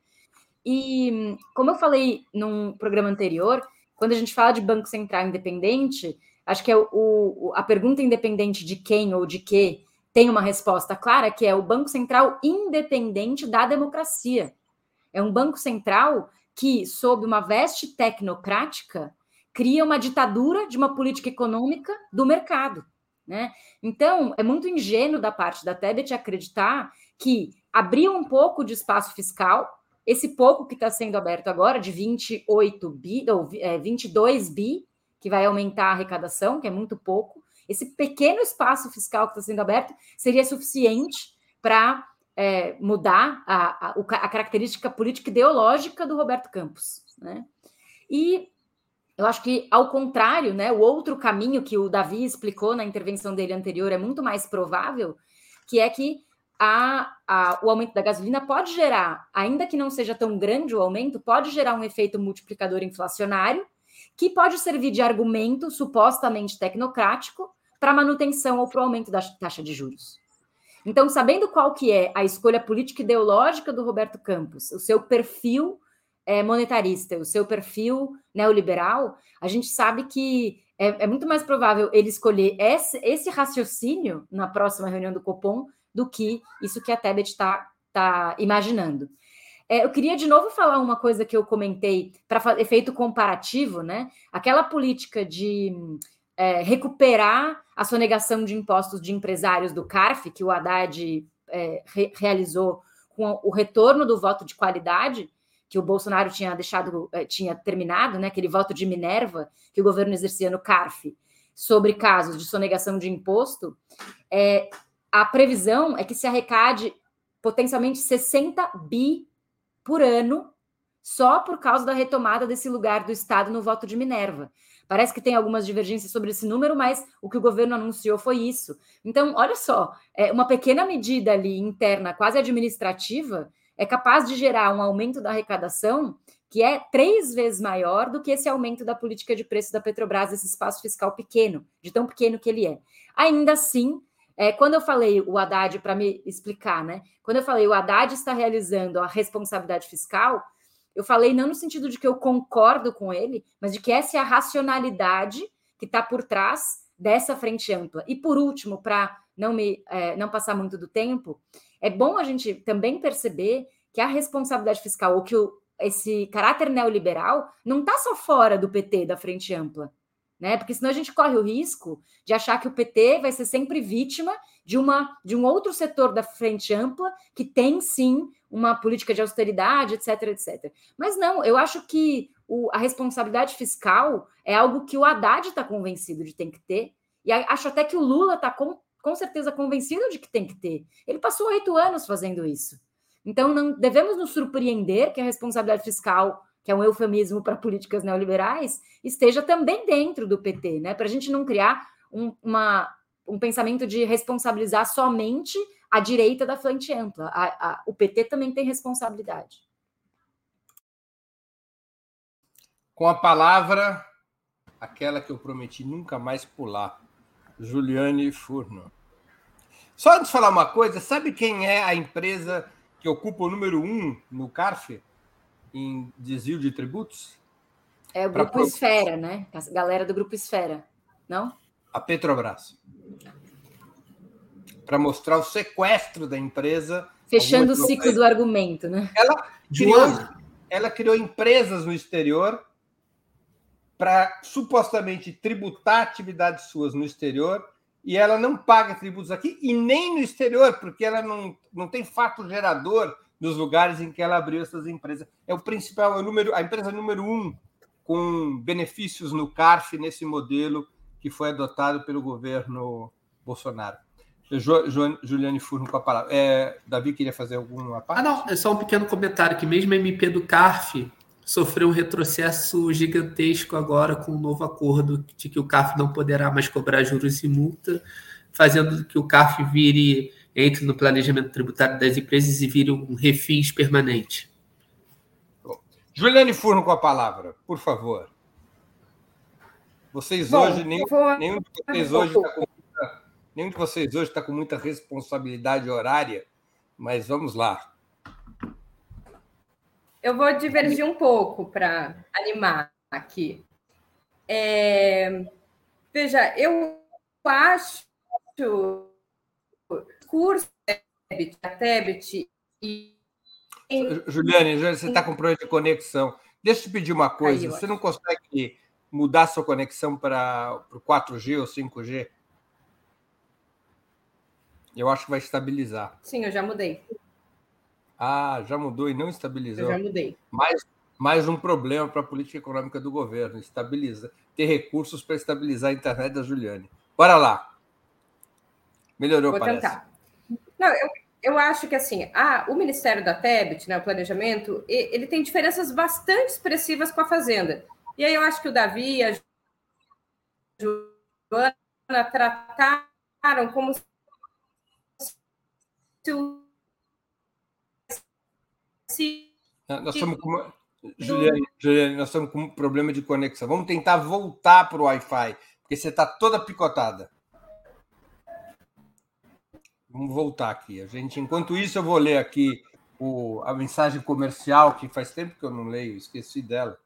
E como eu falei num programa anterior, quando a gente fala de Banco Central independente, acho que é o, o, a pergunta independente de quem ou de que tem uma resposta clara, que é o Banco Central independente da democracia. É um banco central que, sob uma veste tecnocrática, cria uma ditadura de uma política econômica do mercado. Né? Então, é muito ingênuo da parte da Tebet acreditar que abrir um pouco de espaço fiscal, esse pouco que está sendo aberto agora, de 28 bi, ou é, 22 bi, que vai aumentar a arrecadação, que é muito pouco, esse pequeno espaço fiscal que está sendo aberto seria suficiente para é, mudar a, a, a, característica política ideológica do Roberto Campos. Né? E eu acho que, ao contrário, né, o outro caminho que o Davi explicou na intervenção dele anterior é muito mais provável, que é que a, a, o aumento da gasolina pode gerar, ainda que não seja tão grande o aumento, pode gerar um efeito multiplicador inflacionário, que pode servir de argumento supostamente tecnocrático para manutenção ou para o aumento da taxa de juros. Então, sabendo qual que é a escolha política ideológica do Roberto Campos, o seu perfil é, monetarista, o seu perfil neoliberal, a gente sabe que é, é muito mais provável ele escolher esse, esse, raciocínio na próxima reunião do Copom do que isso que a Tebet está tá imaginando. É, eu queria de novo falar uma coisa que eu comentei para efeito comparativo, né? Aquela política de é, recuperar a sonegação de impostos de empresários do CARF, que o Haddad é, re realizou com o retorno do voto de qualidade, que o Bolsonaro tinha deixado, é, tinha terminado, né? Aquele voto de Minerva que o governo exercia no CARF sobre casos de sonegação de imposto, é, a previsão é que se arrecade potencialmente 60 bi por ano só por causa da retomada desse lugar do Estado no voto de Minerva. Parece que tem algumas divergências sobre esse número, mas o que o governo anunciou foi isso. Então, olha só, é uma pequena medida ali interna, quase administrativa, é capaz de gerar um aumento da arrecadação que é três vezes maior do que esse aumento da política de preço da Petrobras, esse espaço fiscal pequeno, de tão pequeno que ele é. Ainda assim, é, quando eu falei o Haddad, para me explicar, né? Quando eu falei o Haddad está realizando a responsabilidade fiscal, eu falei não no sentido de que eu concordo com ele, mas de que essa é a racionalidade que está por trás dessa frente ampla. E por último, para não me é, não passar muito do tempo, é bom a gente também perceber que a responsabilidade fiscal, ou que o, esse caráter neoliberal, não está só fora do PT, da frente ampla né? Porque senão a gente corre o risco de achar que o PT vai ser sempre vítima de uma de um outro setor da frente ampla que tem sim uma política de austeridade, etc, etc. Mas não, eu acho que o, a responsabilidade fiscal é algo que o Haddad está convencido de tem que ter, e acho até que o Lula está com, com certeza convencido de que tem que ter. Ele passou oito anos fazendo isso. Então, não devemos nos surpreender que a responsabilidade fiscal que é um eufemismo para políticas neoliberais, esteja também dentro do PT, né? Para a gente não criar um, uma, um pensamento de responsabilizar somente a direita da frente ampla. A, a, o PT também tem responsabilidade. Com a palavra, aquela que eu prometi nunca mais pular, Juliane Furno. Só antes de falar uma coisa, sabe quem é a empresa que ocupa o número um no CARF? Em desvio de tributos? É o Grupo pra... Esfera, né? A galera do Grupo Esfera, não? A Petrobras. Para mostrar o sequestro da empresa. Fechando o ciclo do argumento, né? Ela criou, ela criou empresas no exterior para supostamente tributar atividades suas no exterior e ela não paga tributos aqui e nem no exterior, porque ela não, não tem fato gerador nos lugares em que ela abriu essas empresas. É o principal, é o número, a empresa número um com benefícios no CARF nesse modelo que foi adotado pelo governo Bolsonaro. Jo, jo, Juliane Furno com a palavra. É, Davi queria fazer alguma parte? Ah, não, é só um pequeno comentário que mesmo a MP do CARF sofreu um retrocesso gigantesco agora com o um novo acordo de que o CARF não poderá mais cobrar juros e multa, fazendo que o CARF vire entre no planejamento tributário das empresas e vire um refins permanente. Juliane Furno com a palavra, por favor. Vocês Bom, hoje, nenhum, vou... nenhum de vocês hoje está com muita, nenhum de vocês hoje está com muita responsabilidade horária, mas vamos lá. Eu vou divergir um pouco para animar aqui. É... Veja, eu acho curso a Tebet e. Juliane, você está com problema de conexão. Deixa eu te pedir uma coisa. Aí, você não consegue mudar sua conexão para o 4G ou 5G? Eu acho que vai estabilizar. Sim, eu já mudei. Ah, já mudou e não estabilizou. Eu já mudei. Mais, mais um problema para a política econômica do governo. Estabiliza, ter recursos para estabilizar a internet da Juliane. Bora lá. Melhorou, Vou parece. tentar. Não, eu, eu acho que assim, ah, o Ministério da TEBIT, né, o planejamento, ele tem diferenças bastante expressivas com a Fazenda. E aí eu acho que o Davi e a Joana trataram como se. Nós estamos com. Juliane, Juliane, nós estamos com um problema de conexão. Vamos tentar voltar para o Wi-Fi, porque você está toda picotada. Vamos voltar aqui. A gente, enquanto isso, eu vou ler aqui o, a mensagem comercial, que faz tempo que eu não leio, esqueci dela.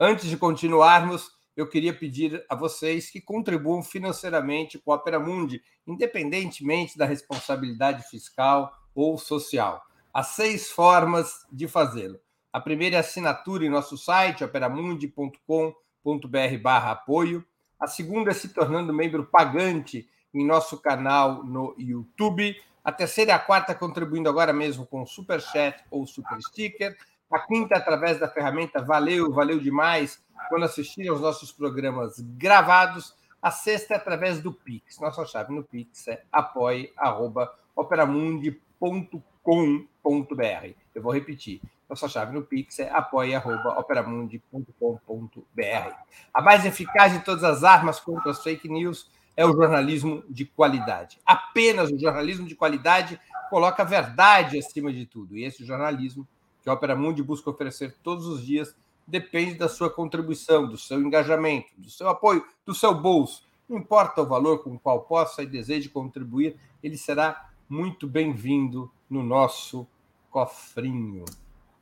Antes de continuarmos, eu queria pedir a vocês que contribuam financeiramente com a Opera Mundi, independentemente da responsabilidade fiscal ou social. Há seis formas de fazê-lo. A primeira é assinatura em nosso site, operamundi.com.br barra apoio. A segunda é se tornando membro pagante em nosso canal no YouTube. A terceira e a quarta contribuindo agora mesmo com Super Chat ou Super Sticker. A quinta através da ferramenta Valeu, valeu demais quando assistirem aos nossos programas gravados. A sexta é através do Pix. Nossa chave no Pix é apoie.operamundi.com.br. Eu vou repetir. Nossa chave no Pix é apoie.operamundi.com.br. A mais eficaz de todas as armas contra as fake news é o jornalismo de qualidade. Apenas o jornalismo de qualidade coloca a verdade acima de tudo. E esse jornalismo que a Opera Mundi busca oferecer todos os dias depende da sua contribuição, do seu engajamento, do seu apoio, do seu bolso. Não importa o valor com o qual possa e deseje contribuir, ele será muito bem-vindo no nosso cofrinho.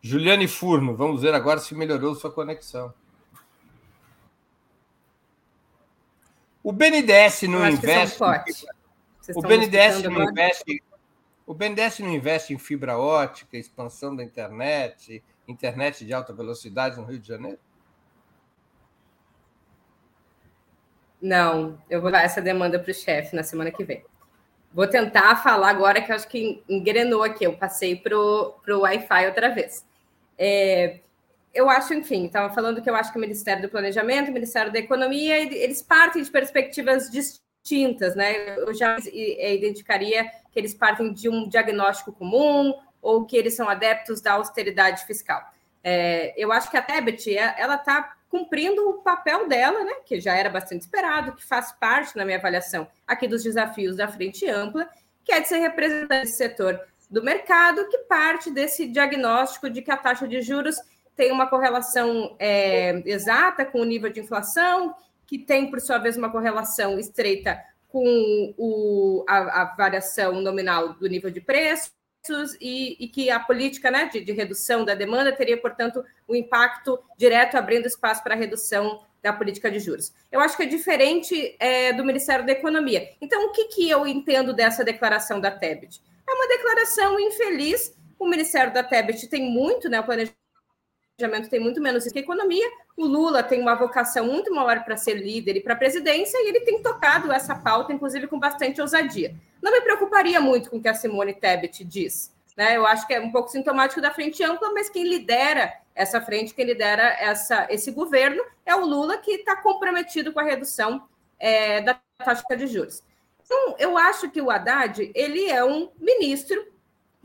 Juliane Furno, vamos ver agora se melhorou sua conexão. O BNDES não investe. O BNDES não investe. O BNDES não investe em fibra ótica, expansão da internet, internet de alta velocidade no Rio de Janeiro? Não, eu vou dar essa demanda para o chefe na semana que vem. Vou tentar falar agora que eu acho que engrenou aqui. Eu passei para o Wi-Fi outra vez. É, eu acho, enfim, estava falando que eu acho que o Ministério do Planejamento, o Ministério da Economia, eles partem de perspectivas distintas, né? Eu já é, identificaria que eles partem de um diagnóstico comum, ou que eles são adeptos da austeridade fiscal. É, eu acho que a Tebet é, ela está cumprindo o papel dela, né, que já era bastante esperado, que faz parte, na minha avaliação, aqui dos desafios da frente ampla, que é de ser representante desse setor do mercado, que parte desse diagnóstico de que a taxa de juros tem uma correlação é, exata com o nível de inflação, que tem, por sua vez, uma correlação estreita com o, a, a variação nominal do nível de preço, e, e, que a política né, de, de, redução da demanda teria, portanto, um impacto direto abrindo espaço para a redução da política de juros. Eu acho que é diferente é, do Ministério da Economia. Então, o que, que eu entendo dessa declaração da Tebet? É uma declaração infeliz. O Ministério da Tebet tem muito, né, o planejamento planejamento tem muito menos que economia. O Lula tem uma vocação muito maior para ser líder e para a presidência, e ele tem tocado essa pauta, inclusive com bastante ousadia. Não me preocuparia muito com o que a Simone Tebet diz. Né? Eu acho que é um pouco sintomático da frente ampla, mas quem lidera essa frente, quem lidera essa, esse governo, é o Lula, que está comprometido com a redução é, da taxa de juros. Então, eu acho que o Haddad ele é um ministro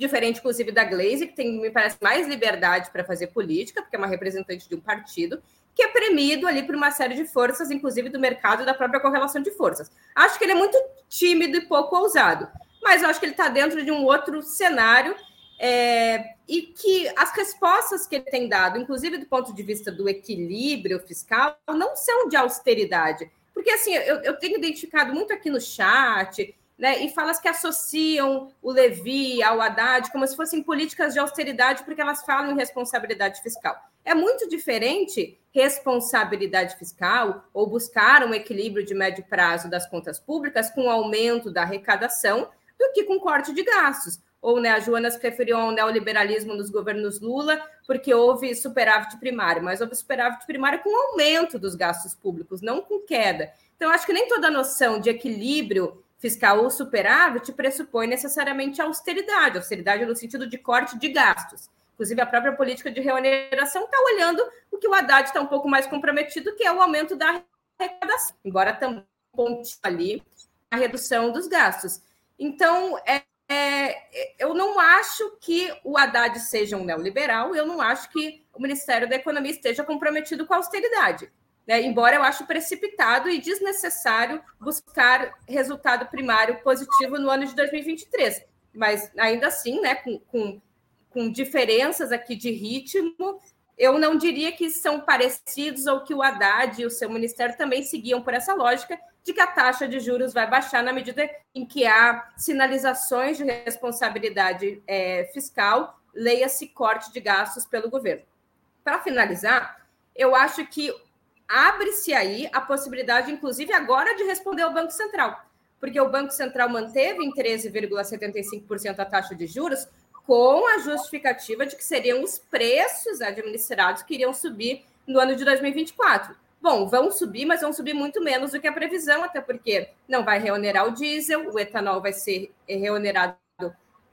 diferente, inclusive, da Glaze, que tem, me parece, mais liberdade para fazer política, porque é uma representante de um partido, que é premido ali por uma série de forças, inclusive do mercado e da própria correlação de forças. Acho que ele é muito tímido e pouco ousado, mas eu acho que ele está dentro de um outro cenário é, e que as respostas que ele tem dado, inclusive do ponto de vista do equilíbrio fiscal, não são de austeridade. Porque, assim, eu, eu tenho identificado muito aqui no chat, né, e falas que associam o Levi ao Haddad como se fossem políticas de austeridade, porque elas falam em responsabilidade fiscal. É muito diferente responsabilidade fiscal ou buscar um equilíbrio de médio prazo das contas públicas com aumento da arrecadação do que com corte de gastos. Ou né, a Joana se referiu ao neoliberalismo nos governos Lula, porque houve superávit primário, mas houve superávit primário com aumento dos gastos públicos, não com queda. Então, acho que nem toda noção de equilíbrio fiscal ou superávit pressupõe necessariamente austeridade, austeridade no sentido de corte de gastos. Inclusive, a própria política de reoneração está olhando o que o Haddad está um pouco mais comprometido, que é o aumento da arrecadação, embora também ponte ali a redução dos gastos. Então, é, é, eu não acho que o Haddad seja um neoliberal, eu não acho que o Ministério da Economia esteja comprometido com a austeridade. Né? Embora eu acho precipitado e desnecessário buscar resultado primário positivo no ano de 2023. Mas ainda assim, né, com, com, com diferenças aqui de ritmo, eu não diria que são parecidos ou que o Haddad e o seu ministério também seguiam por essa lógica, de que a taxa de juros vai baixar na medida em que há sinalizações de responsabilidade é, fiscal, leia-se corte de gastos pelo governo. Para finalizar, eu acho que abre-se aí a possibilidade, inclusive agora, de responder ao Banco Central, porque o Banco Central manteve em 13,75% a taxa de juros com a justificativa de que seriam os preços administrados que iriam subir no ano de 2024. Bom, vão subir, mas vão subir muito menos do que a previsão, até porque não vai reonerar o diesel, o etanol vai ser reonerado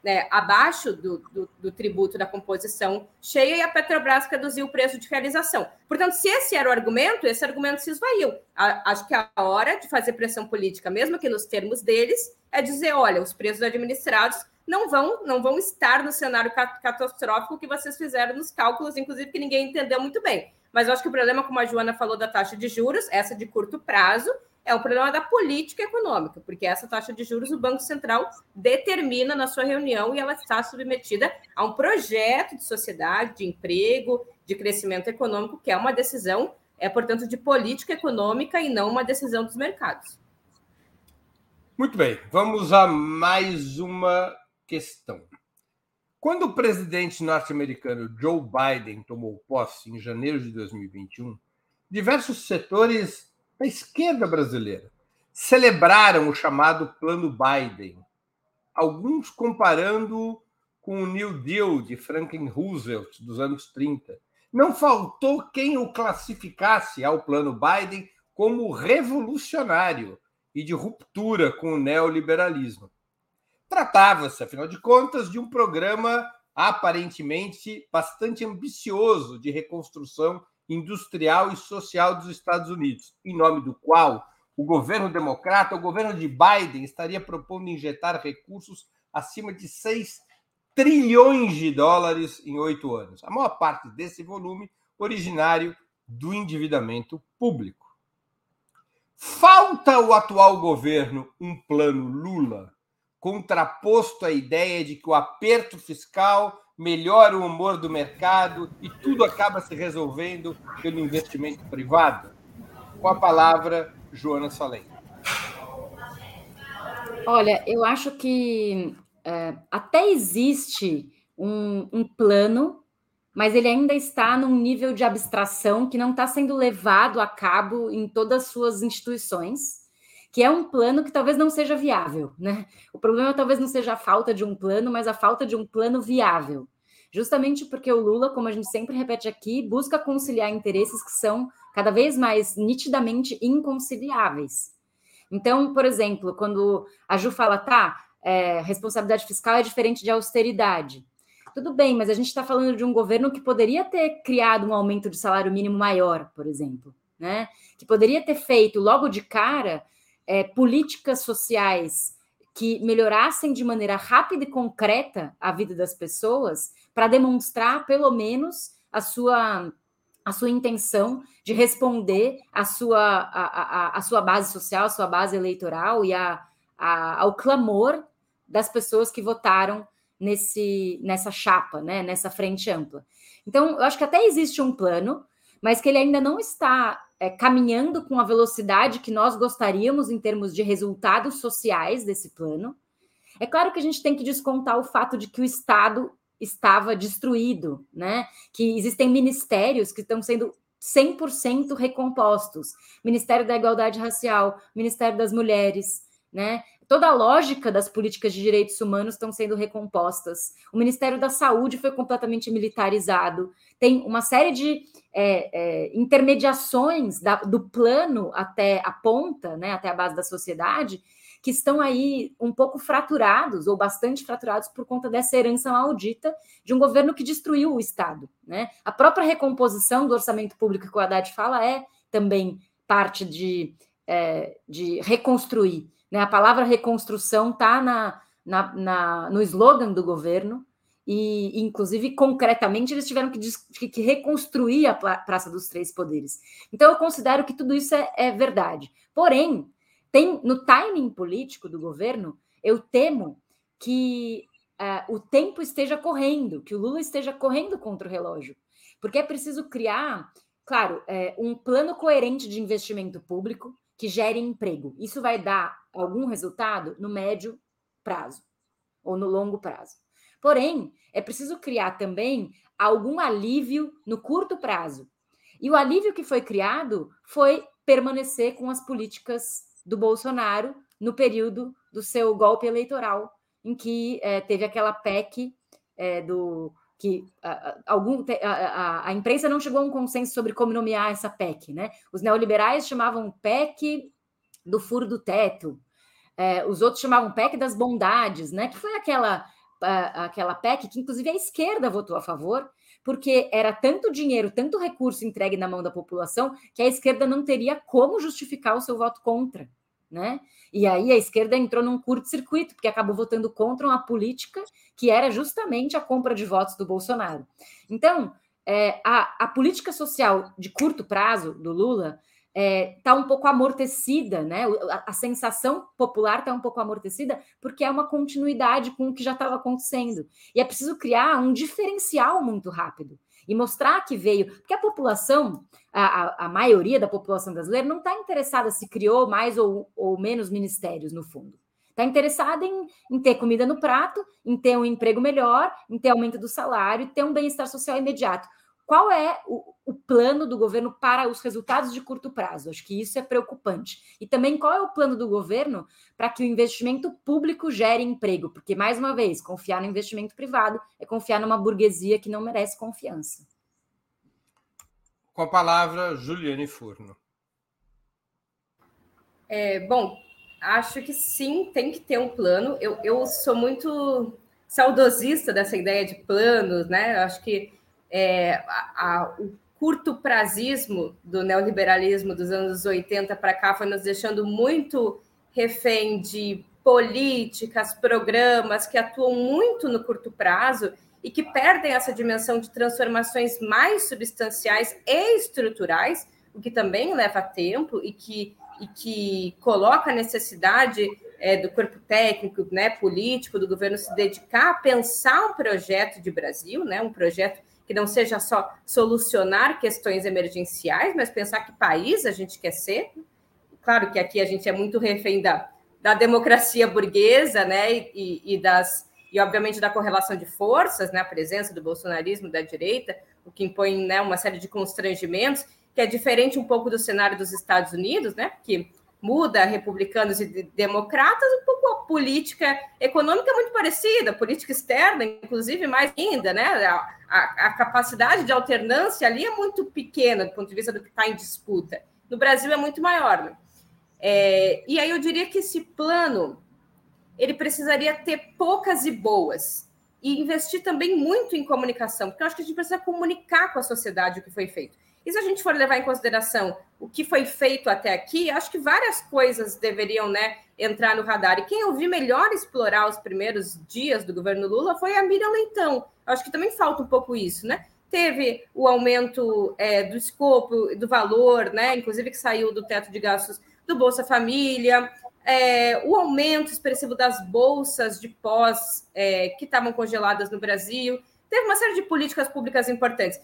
né, abaixo do, do, do, tributo da composição cheia e a Petrobras reduziu o preço de realização. Portanto, se esse era o argumento, esse argumento se esvaiu. A, acho que a hora de fazer pressão política, mesmo que nos termos deles, é dizer: olha, os preços administrados não vão, não vão estar no cenário catastrófico que vocês fizeram nos cálculos, inclusive que ninguém entendeu muito bem. Mas eu acho que o problema, como a Joana falou da taxa de juros, essa de curto prazo, é o problema da política econômica, porque essa taxa de juros o Banco Central determina na sua reunião e ela está submetida a um projeto de sociedade, de emprego, de crescimento econômico, que é uma decisão, é, portanto, de política econômica e não uma decisão dos mercados. Muito bem, vamos a mais uma questão. Quando o presidente norte-americano Joe Biden tomou posse em janeiro de 2021, diversos setores da esquerda brasileira celebraram o chamado Plano Biden, alguns comparando com o New Deal de Franklin Roosevelt dos anos 30. Não faltou quem o classificasse ao Plano Biden como revolucionário e de ruptura com o neoliberalismo. Tratava-se, afinal de contas, de um programa aparentemente bastante ambicioso de reconstrução industrial e social dos Estados Unidos, em nome do qual o governo democrata, o governo de Biden, estaria propondo injetar recursos acima de 6 trilhões de dólares em oito anos. A maior parte desse volume originário do endividamento público. Falta o atual governo um plano Lula contraposto à ideia de que o aperto fiscal melhora o humor do mercado e tudo acaba se resolvendo pelo investimento privado? Com a palavra, Joana Salem. Olha, eu acho que é, até existe um, um plano, mas ele ainda está num nível de abstração que não está sendo levado a cabo em todas as suas instituições que é um plano que talvez não seja viável, né? O problema talvez não seja a falta de um plano, mas a falta de um plano viável. Justamente porque o Lula, como a gente sempre repete aqui, busca conciliar interesses que são cada vez mais nitidamente inconciliáveis. Então, por exemplo, quando a Ju fala, tá, é, responsabilidade fiscal é diferente de austeridade. Tudo bem, mas a gente está falando de um governo que poderia ter criado um aumento de salário mínimo maior, por exemplo, né? Que poderia ter feito logo de cara é, políticas sociais que melhorassem de maneira rápida e concreta a vida das pessoas para demonstrar, pelo menos, a sua a sua intenção de responder à sua, a, a, a sua base social, a sua base eleitoral e a, a, ao clamor das pessoas que votaram nesse, nessa chapa, né, nessa frente ampla. Então, eu acho que até existe um plano, mas que ele ainda não está é, caminhando com a velocidade que nós gostaríamos em termos de resultados sociais desse plano. É claro que a gente tem que descontar o fato de que o Estado estava destruído, né? Que existem ministérios que estão sendo 100% recompostos. Ministério da Igualdade Racial, Ministério das Mulheres, né? Toda a lógica das políticas de direitos humanos estão sendo recompostas. O Ministério da Saúde foi completamente militarizado. Tem uma série de é, é, intermediações da, do plano até a ponta, né, até a base da sociedade, que estão aí um pouco fraturados, ou bastante fraturados, por conta dessa herança maldita de um governo que destruiu o Estado. Né? A própria recomposição do orçamento público que o Haddad fala é também parte de, é, de reconstruir. Né? A palavra reconstrução está na, na, na, no slogan do governo, e, inclusive, concretamente, eles tiveram que, que, reconstruir a Praça dos Três Poderes. Então, eu considero que tudo isso é, é verdade. Porém, tem no timing político do governo, eu temo que uh, o tempo esteja correndo, que o Lula esteja correndo contra o relógio, porque é preciso criar, claro, é, um plano coerente de investimento público que gere emprego. Isso vai dar algum resultado no médio prazo ou no longo prazo. Porém, é preciso criar também algum alívio no curto prazo. E o alívio que foi criado foi permanecer com as políticas do Bolsonaro no período do seu golpe eleitoral, em que é, teve aquela PEC é, do que algum a, a, a, imprensa não chegou a um consenso sobre como nomear essa PEC, né? Os neoliberais chamavam PEC do furo do teto, é, os outros chamavam PEC das bondades, né? Que foi aquela aquela PEC que inclusive a esquerda votou a favor, porque era tanto dinheiro, tanto recurso entregue na mão da população que a esquerda não teria como justificar o seu voto contra né? E aí a esquerda entrou num curto-circuito, porque acabou votando contra uma política que era justamente a compra de votos do Bolsonaro. Então, é, a, a, política social de curto prazo do Lula está é, tá um pouco amortecida, né? A, a sensação popular está um pouco amortecida, porque é uma continuidade com o que já estava acontecendo. E é preciso criar um diferencial muito rápido e mostrar que veio, porque a população, a, a maioria da população brasileira não está interessada se criou mais ou, ou menos ministérios, no fundo. Está interessada em, em, ter comida no prato, em ter um emprego melhor, em ter aumento do salário, ter um bem-estar social imediato. Qual é o, o, plano do governo para os resultados de curto prazo? Acho que isso é preocupante. E também qual é o plano do governo para que o investimento público gere emprego? Porque, mais uma vez, confiar no investimento privado é confiar numa burguesia que não merece confiança. Com a palavra, Juliane Furno. É, bom, acho que sim, tem que ter um plano. Eu, eu sou muito saudosista dessa ideia de planos, né? Eu acho que é, a, a, o curto prazismo do neoliberalismo dos anos 80 para cá foi nos deixando muito refém de políticas, programas que atuam muito no curto prazo e que perdem essa dimensão de transformações mais substanciais e estruturais, o que também leva tempo e que, e que coloca a necessidade é, do corpo técnico, né, político, do governo se dedicar a pensar um projeto de Brasil, né, um projeto que não seja só solucionar questões emergenciais, mas pensar que país a gente quer ser. Claro que aqui a gente é muito refém da, da democracia burguesa, né, e, e das e obviamente da correlação de forças, né, a presença do bolsonarismo da direita, o que impõe né, uma série de constrangimentos, que é diferente um pouco do cenário dos Estados Unidos, né, que muda republicanos e democratas, um pouco a política econômica é muito parecida, política externa, inclusive, mais ainda, né? A, a, a capacidade de alternância ali é muito pequena do ponto de vista do que está em disputa. No Brasil é muito maior. Né? É, e aí eu diria que esse plano ele precisaria ter poucas e boas e investir também muito em comunicação, porque eu acho que a gente precisa comunicar com a sociedade o que foi feito. E se a gente for levar em consideração o que foi feito até aqui, acho que várias coisas deveriam né, entrar no radar. E quem eu vi melhor explorar os primeiros dias do governo Lula foi a Miriam Leitão. acho que também falta um pouco isso, né? Teve o aumento é, do escopo, do valor, né? Inclusive que saiu do teto de gastos do Bolsa Família, é, o aumento expressivo das bolsas de pós é, que estavam congeladas no Brasil. Teve uma série de políticas públicas importantes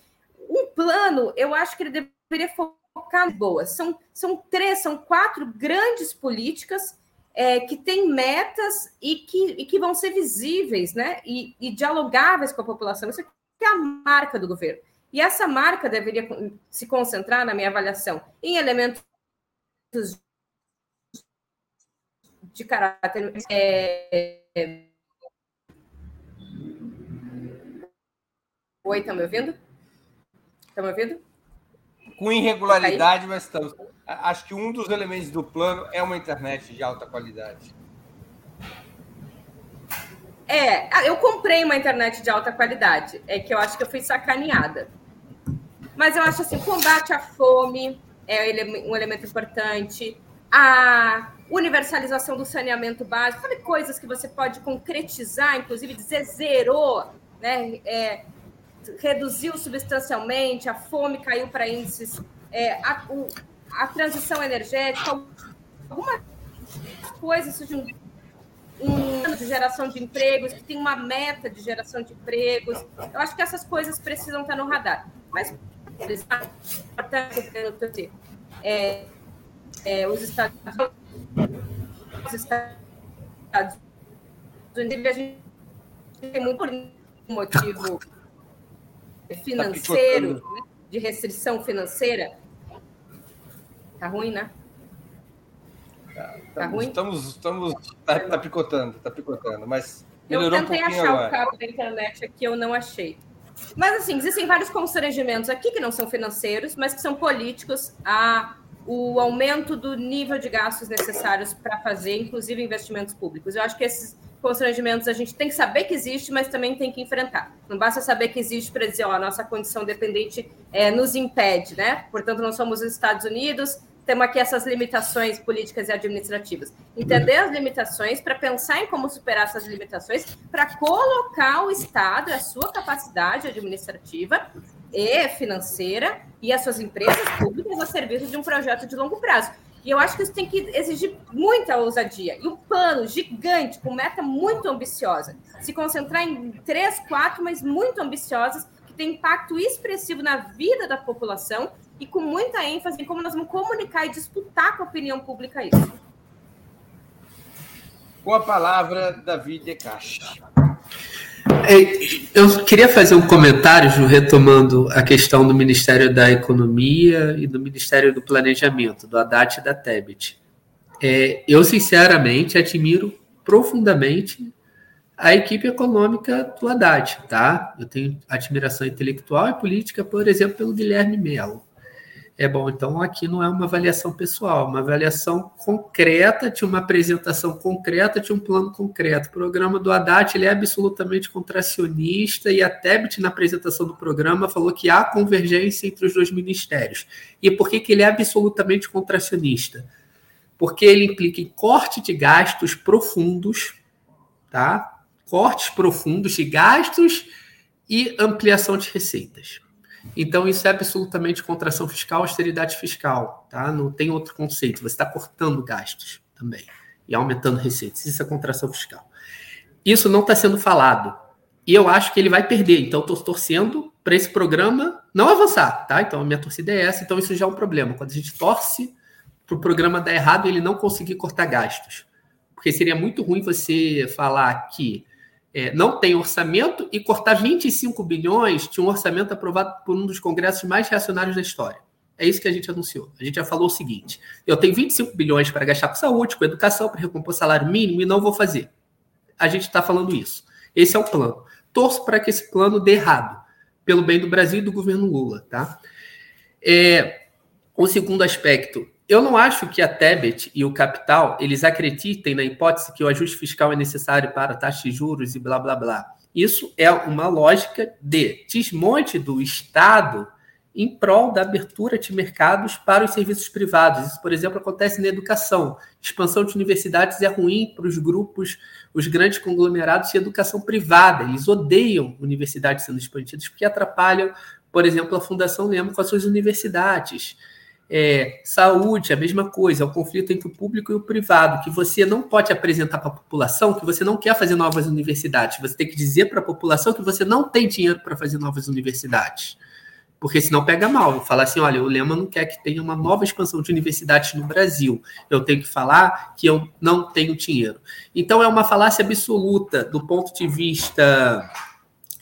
um plano, eu acho que ele deveria focar em boas. São, são três, são quatro grandes políticas é, que têm metas e que, e que vão ser visíveis né? E, e dialogáveis com a população. Isso é a marca do governo. E essa marca deveria se concentrar, na minha avaliação, em elementos de caráter. É... Oi, estão me ouvindo? Estão me ouvindo? Com irregularidade, mas estamos. Acho que um dos elementos do plano é uma internet de alta qualidade. É, ah, eu comprei uma internet de alta qualidade. É que eu acho que eu fui sacaneada. Mas eu acho assim, combate à fome é um elemento importante. A universalização do saneamento básico, sabe coisas que você pode concretizar, inclusive dizer zerou, né? É, reduziu substancialmente, a fome caiu para índices, é, a, o, a, transição energética, algumas coisas, de um, um de geração de empregos, que tem uma meta de geração de empregos. Eu acho que essas coisas precisam estar no radar. Mas é, é, os Estados, os Estados Unidos, a gente tem muito motivo financeiro, tá né, de restrição financeira. Tá ruim, né? Tá, tá ruim? Estamos, estamos, tá, tá, picotando, tá picotando, mas melhorou Eu tentei um achar agora. o cabo da internet aqui, eu não achei. Mas, assim, existem vários constrangimentos aqui que não são financeiros, mas que são políticos. A o aumento do nível de gastos necessários para fazer, inclusive, investimentos públicos. Eu acho que esses constrangimentos a gente tem que saber que existe, mas também tem que enfrentar. Não basta saber que existe para dizer, ó, a nossa condição dependente é, nos impede, né? Portanto, não somos os Estados Unidos, temos aqui essas limitações políticas e administrativas. Entender as limitações para pensar em como superar essas limitações, para colocar o Estado a sua capacidade administrativa e financeira e as suas empresas públicas a serviço de um projeto de longo prazo. E eu acho que isso tem que exigir muita ousadia. E um plano gigante, com meta muito ambiciosa. Se concentrar em três, quatro, mas muito ambiciosas, que tem impacto expressivo na vida da população e com muita ênfase em como nós vamos comunicar e disputar com a opinião pública isso. Com a palavra, David De. É, eu queria fazer um comentário, Ju, retomando a questão do Ministério da Economia e do Ministério do Planejamento, do Haddad e da Tebet. É, eu, sinceramente, admiro profundamente a equipe econômica do Haddad, tá? Eu tenho admiração intelectual e política, por exemplo, pelo Guilherme Melo. É bom, então aqui não é uma avaliação pessoal, é uma avaliação concreta, de uma apresentação concreta, de um plano concreto. O programa do Haddad ele é absolutamente contracionista e a Tebet, na apresentação do programa, falou que há convergência entre os dois ministérios. E por que, que ele é absolutamente contracionista? Porque ele implica em corte de gastos profundos, tá? Cortes profundos de gastos e ampliação de receitas. Então, isso é absolutamente contração fiscal, austeridade fiscal, tá? Não tem outro conceito. Você está cortando gastos também e aumentando receitas. Isso é contração fiscal. Isso não está sendo falado. E eu acho que ele vai perder. Então, estou torcendo para esse programa não avançar, tá? Então, a minha torcida é essa. Então, isso já é um problema. Quando a gente torce para o programa dar errado ele não conseguir cortar gastos. Porque seria muito ruim você falar que é, não tem orçamento e cortar 25 bilhões de um orçamento aprovado por um dos congressos mais reacionários da história. É isso que a gente anunciou. A gente já falou o seguinte: eu tenho 25 bilhões para gastar com saúde, com educação, para recompor salário mínimo e não vou fazer. A gente está falando isso. Esse é o plano. Torço para que esse plano dê errado, pelo bem do Brasil e do governo Lula. Tá? É, o segundo aspecto, eu não acho que a Tebet e o capital eles acreditem na hipótese que o ajuste fiscal é necessário para taxa de juros e blá blá blá. Isso é uma lógica de desmonte do Estado em prol da abertura de mercados para os serviços privados. Isso, por exemplo, acontece na educação. Expansão de universidades é ruim para os grupos, os grandes conglomerados de educação privada. Eles odeiam universidades sendo expandidas porque atrapalham, por exemplo, a Fundação Lema com as suas universidades. É, saúde, a mesma coisa, é o conflito entre o público e o privado, que você não pode apresentar para a população que você não quer fazer novas universidades. Você tem que dizer para a população que você não tem dinheiro para fazer novas universidades. Porque senão pega mal. Falar assim: olha, o Lema não quer que tenha uma nova expansão de universidades no Brasil. Eu tenho que falar que eu não tenho dinheiro. Então é uma falácia absoluta do ponto de vista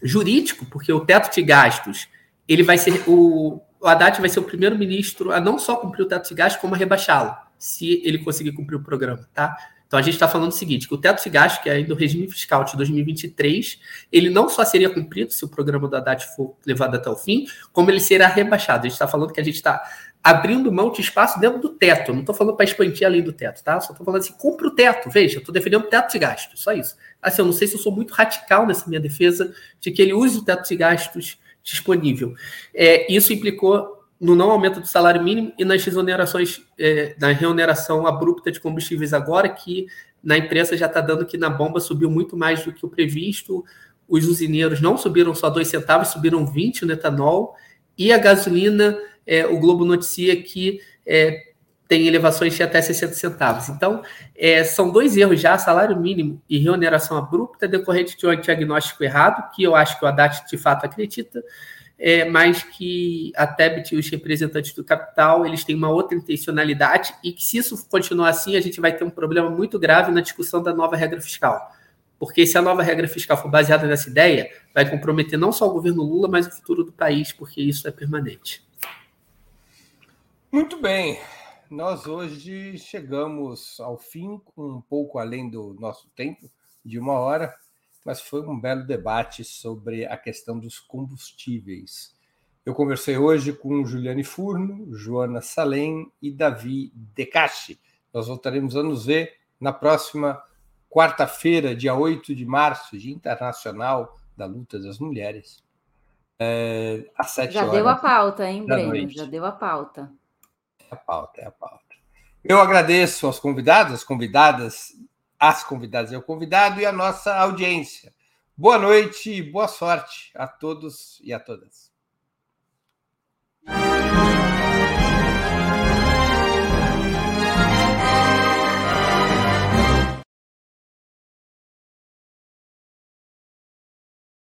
jurídico, porque o teto de gastos ele vai ser o, o Haddad vai ser o primeiro ministro a não só cumprir o teto de gastos, como a rebaixá-lo, se ele conseguir cumprir o programa, tá? Então a gente está falando o seguinte, que o teto de gastos, que é do regime fiscal de 2023, ele não só seria cumprido se o programa do Haddad for levado até o fim, como ele será rebaixado. A gente está falando que a gente está abrindo mão de espaço dentro do teto. Não estou falando para expandir além do teto, tá? Só estou falando assim, cumpre o teto. Veja, estou defendendo o teto de gastos, só isso. Assim, eu não sei se eu sou muito radical nessa minha defesa de que ele use o teto de gastos disponível. É, isso implicou no não aumento do salário mínimo e nas exonerações, é, na reoneração abrupta de combustíveis agora, que na imprensa já está dando que na bomba subiu muito mais do que o previsto. Os usineiros não subiram só dois centavos, subiram 20 no etanol. E a gasolina, é, o Globo noticia que é, tem elevações de até 60 centavos. Então, é, são dois erros já, salário mínimo e reoneração abrupta, decorrente de um diagnóstico errado, que eu acho que o Haddad de fato acredita, é, mas que a Tebet e os representantes do capital eles têm uma outra intencionalidade e que se isso continuar assim, a gente vai ter um problema muito grave na discussão da nova regra fiscal. Porque se a nova regra fiscal for baseada nessa ideia, vai comprometer não só o governo Lula, mas o futuro do país, porque isso é permanente. Muito bem. Nós hoje chegamos ao fim, um pouco além do nosso tempo, de uma hora, mas foi um belo debate sobre a questão dos combustíveis. Eu conversei hoje com Juliane Furno, Joana Salem e Davi Decache. Nós voltaremos a nos ver na próxima quarta-feira, dia 8 de março, Dia Internacional da Luta das Mulheres. É, às 7 Já horas deu a pauta, hein, Breno? noite. Já deu a pauta. A pauta, é a pauta. Eu agradeço aos convidados, as convidadas, as convidadas e ao convidado e a nossa audiência. Boa noite e boa sorte a todos e a todas.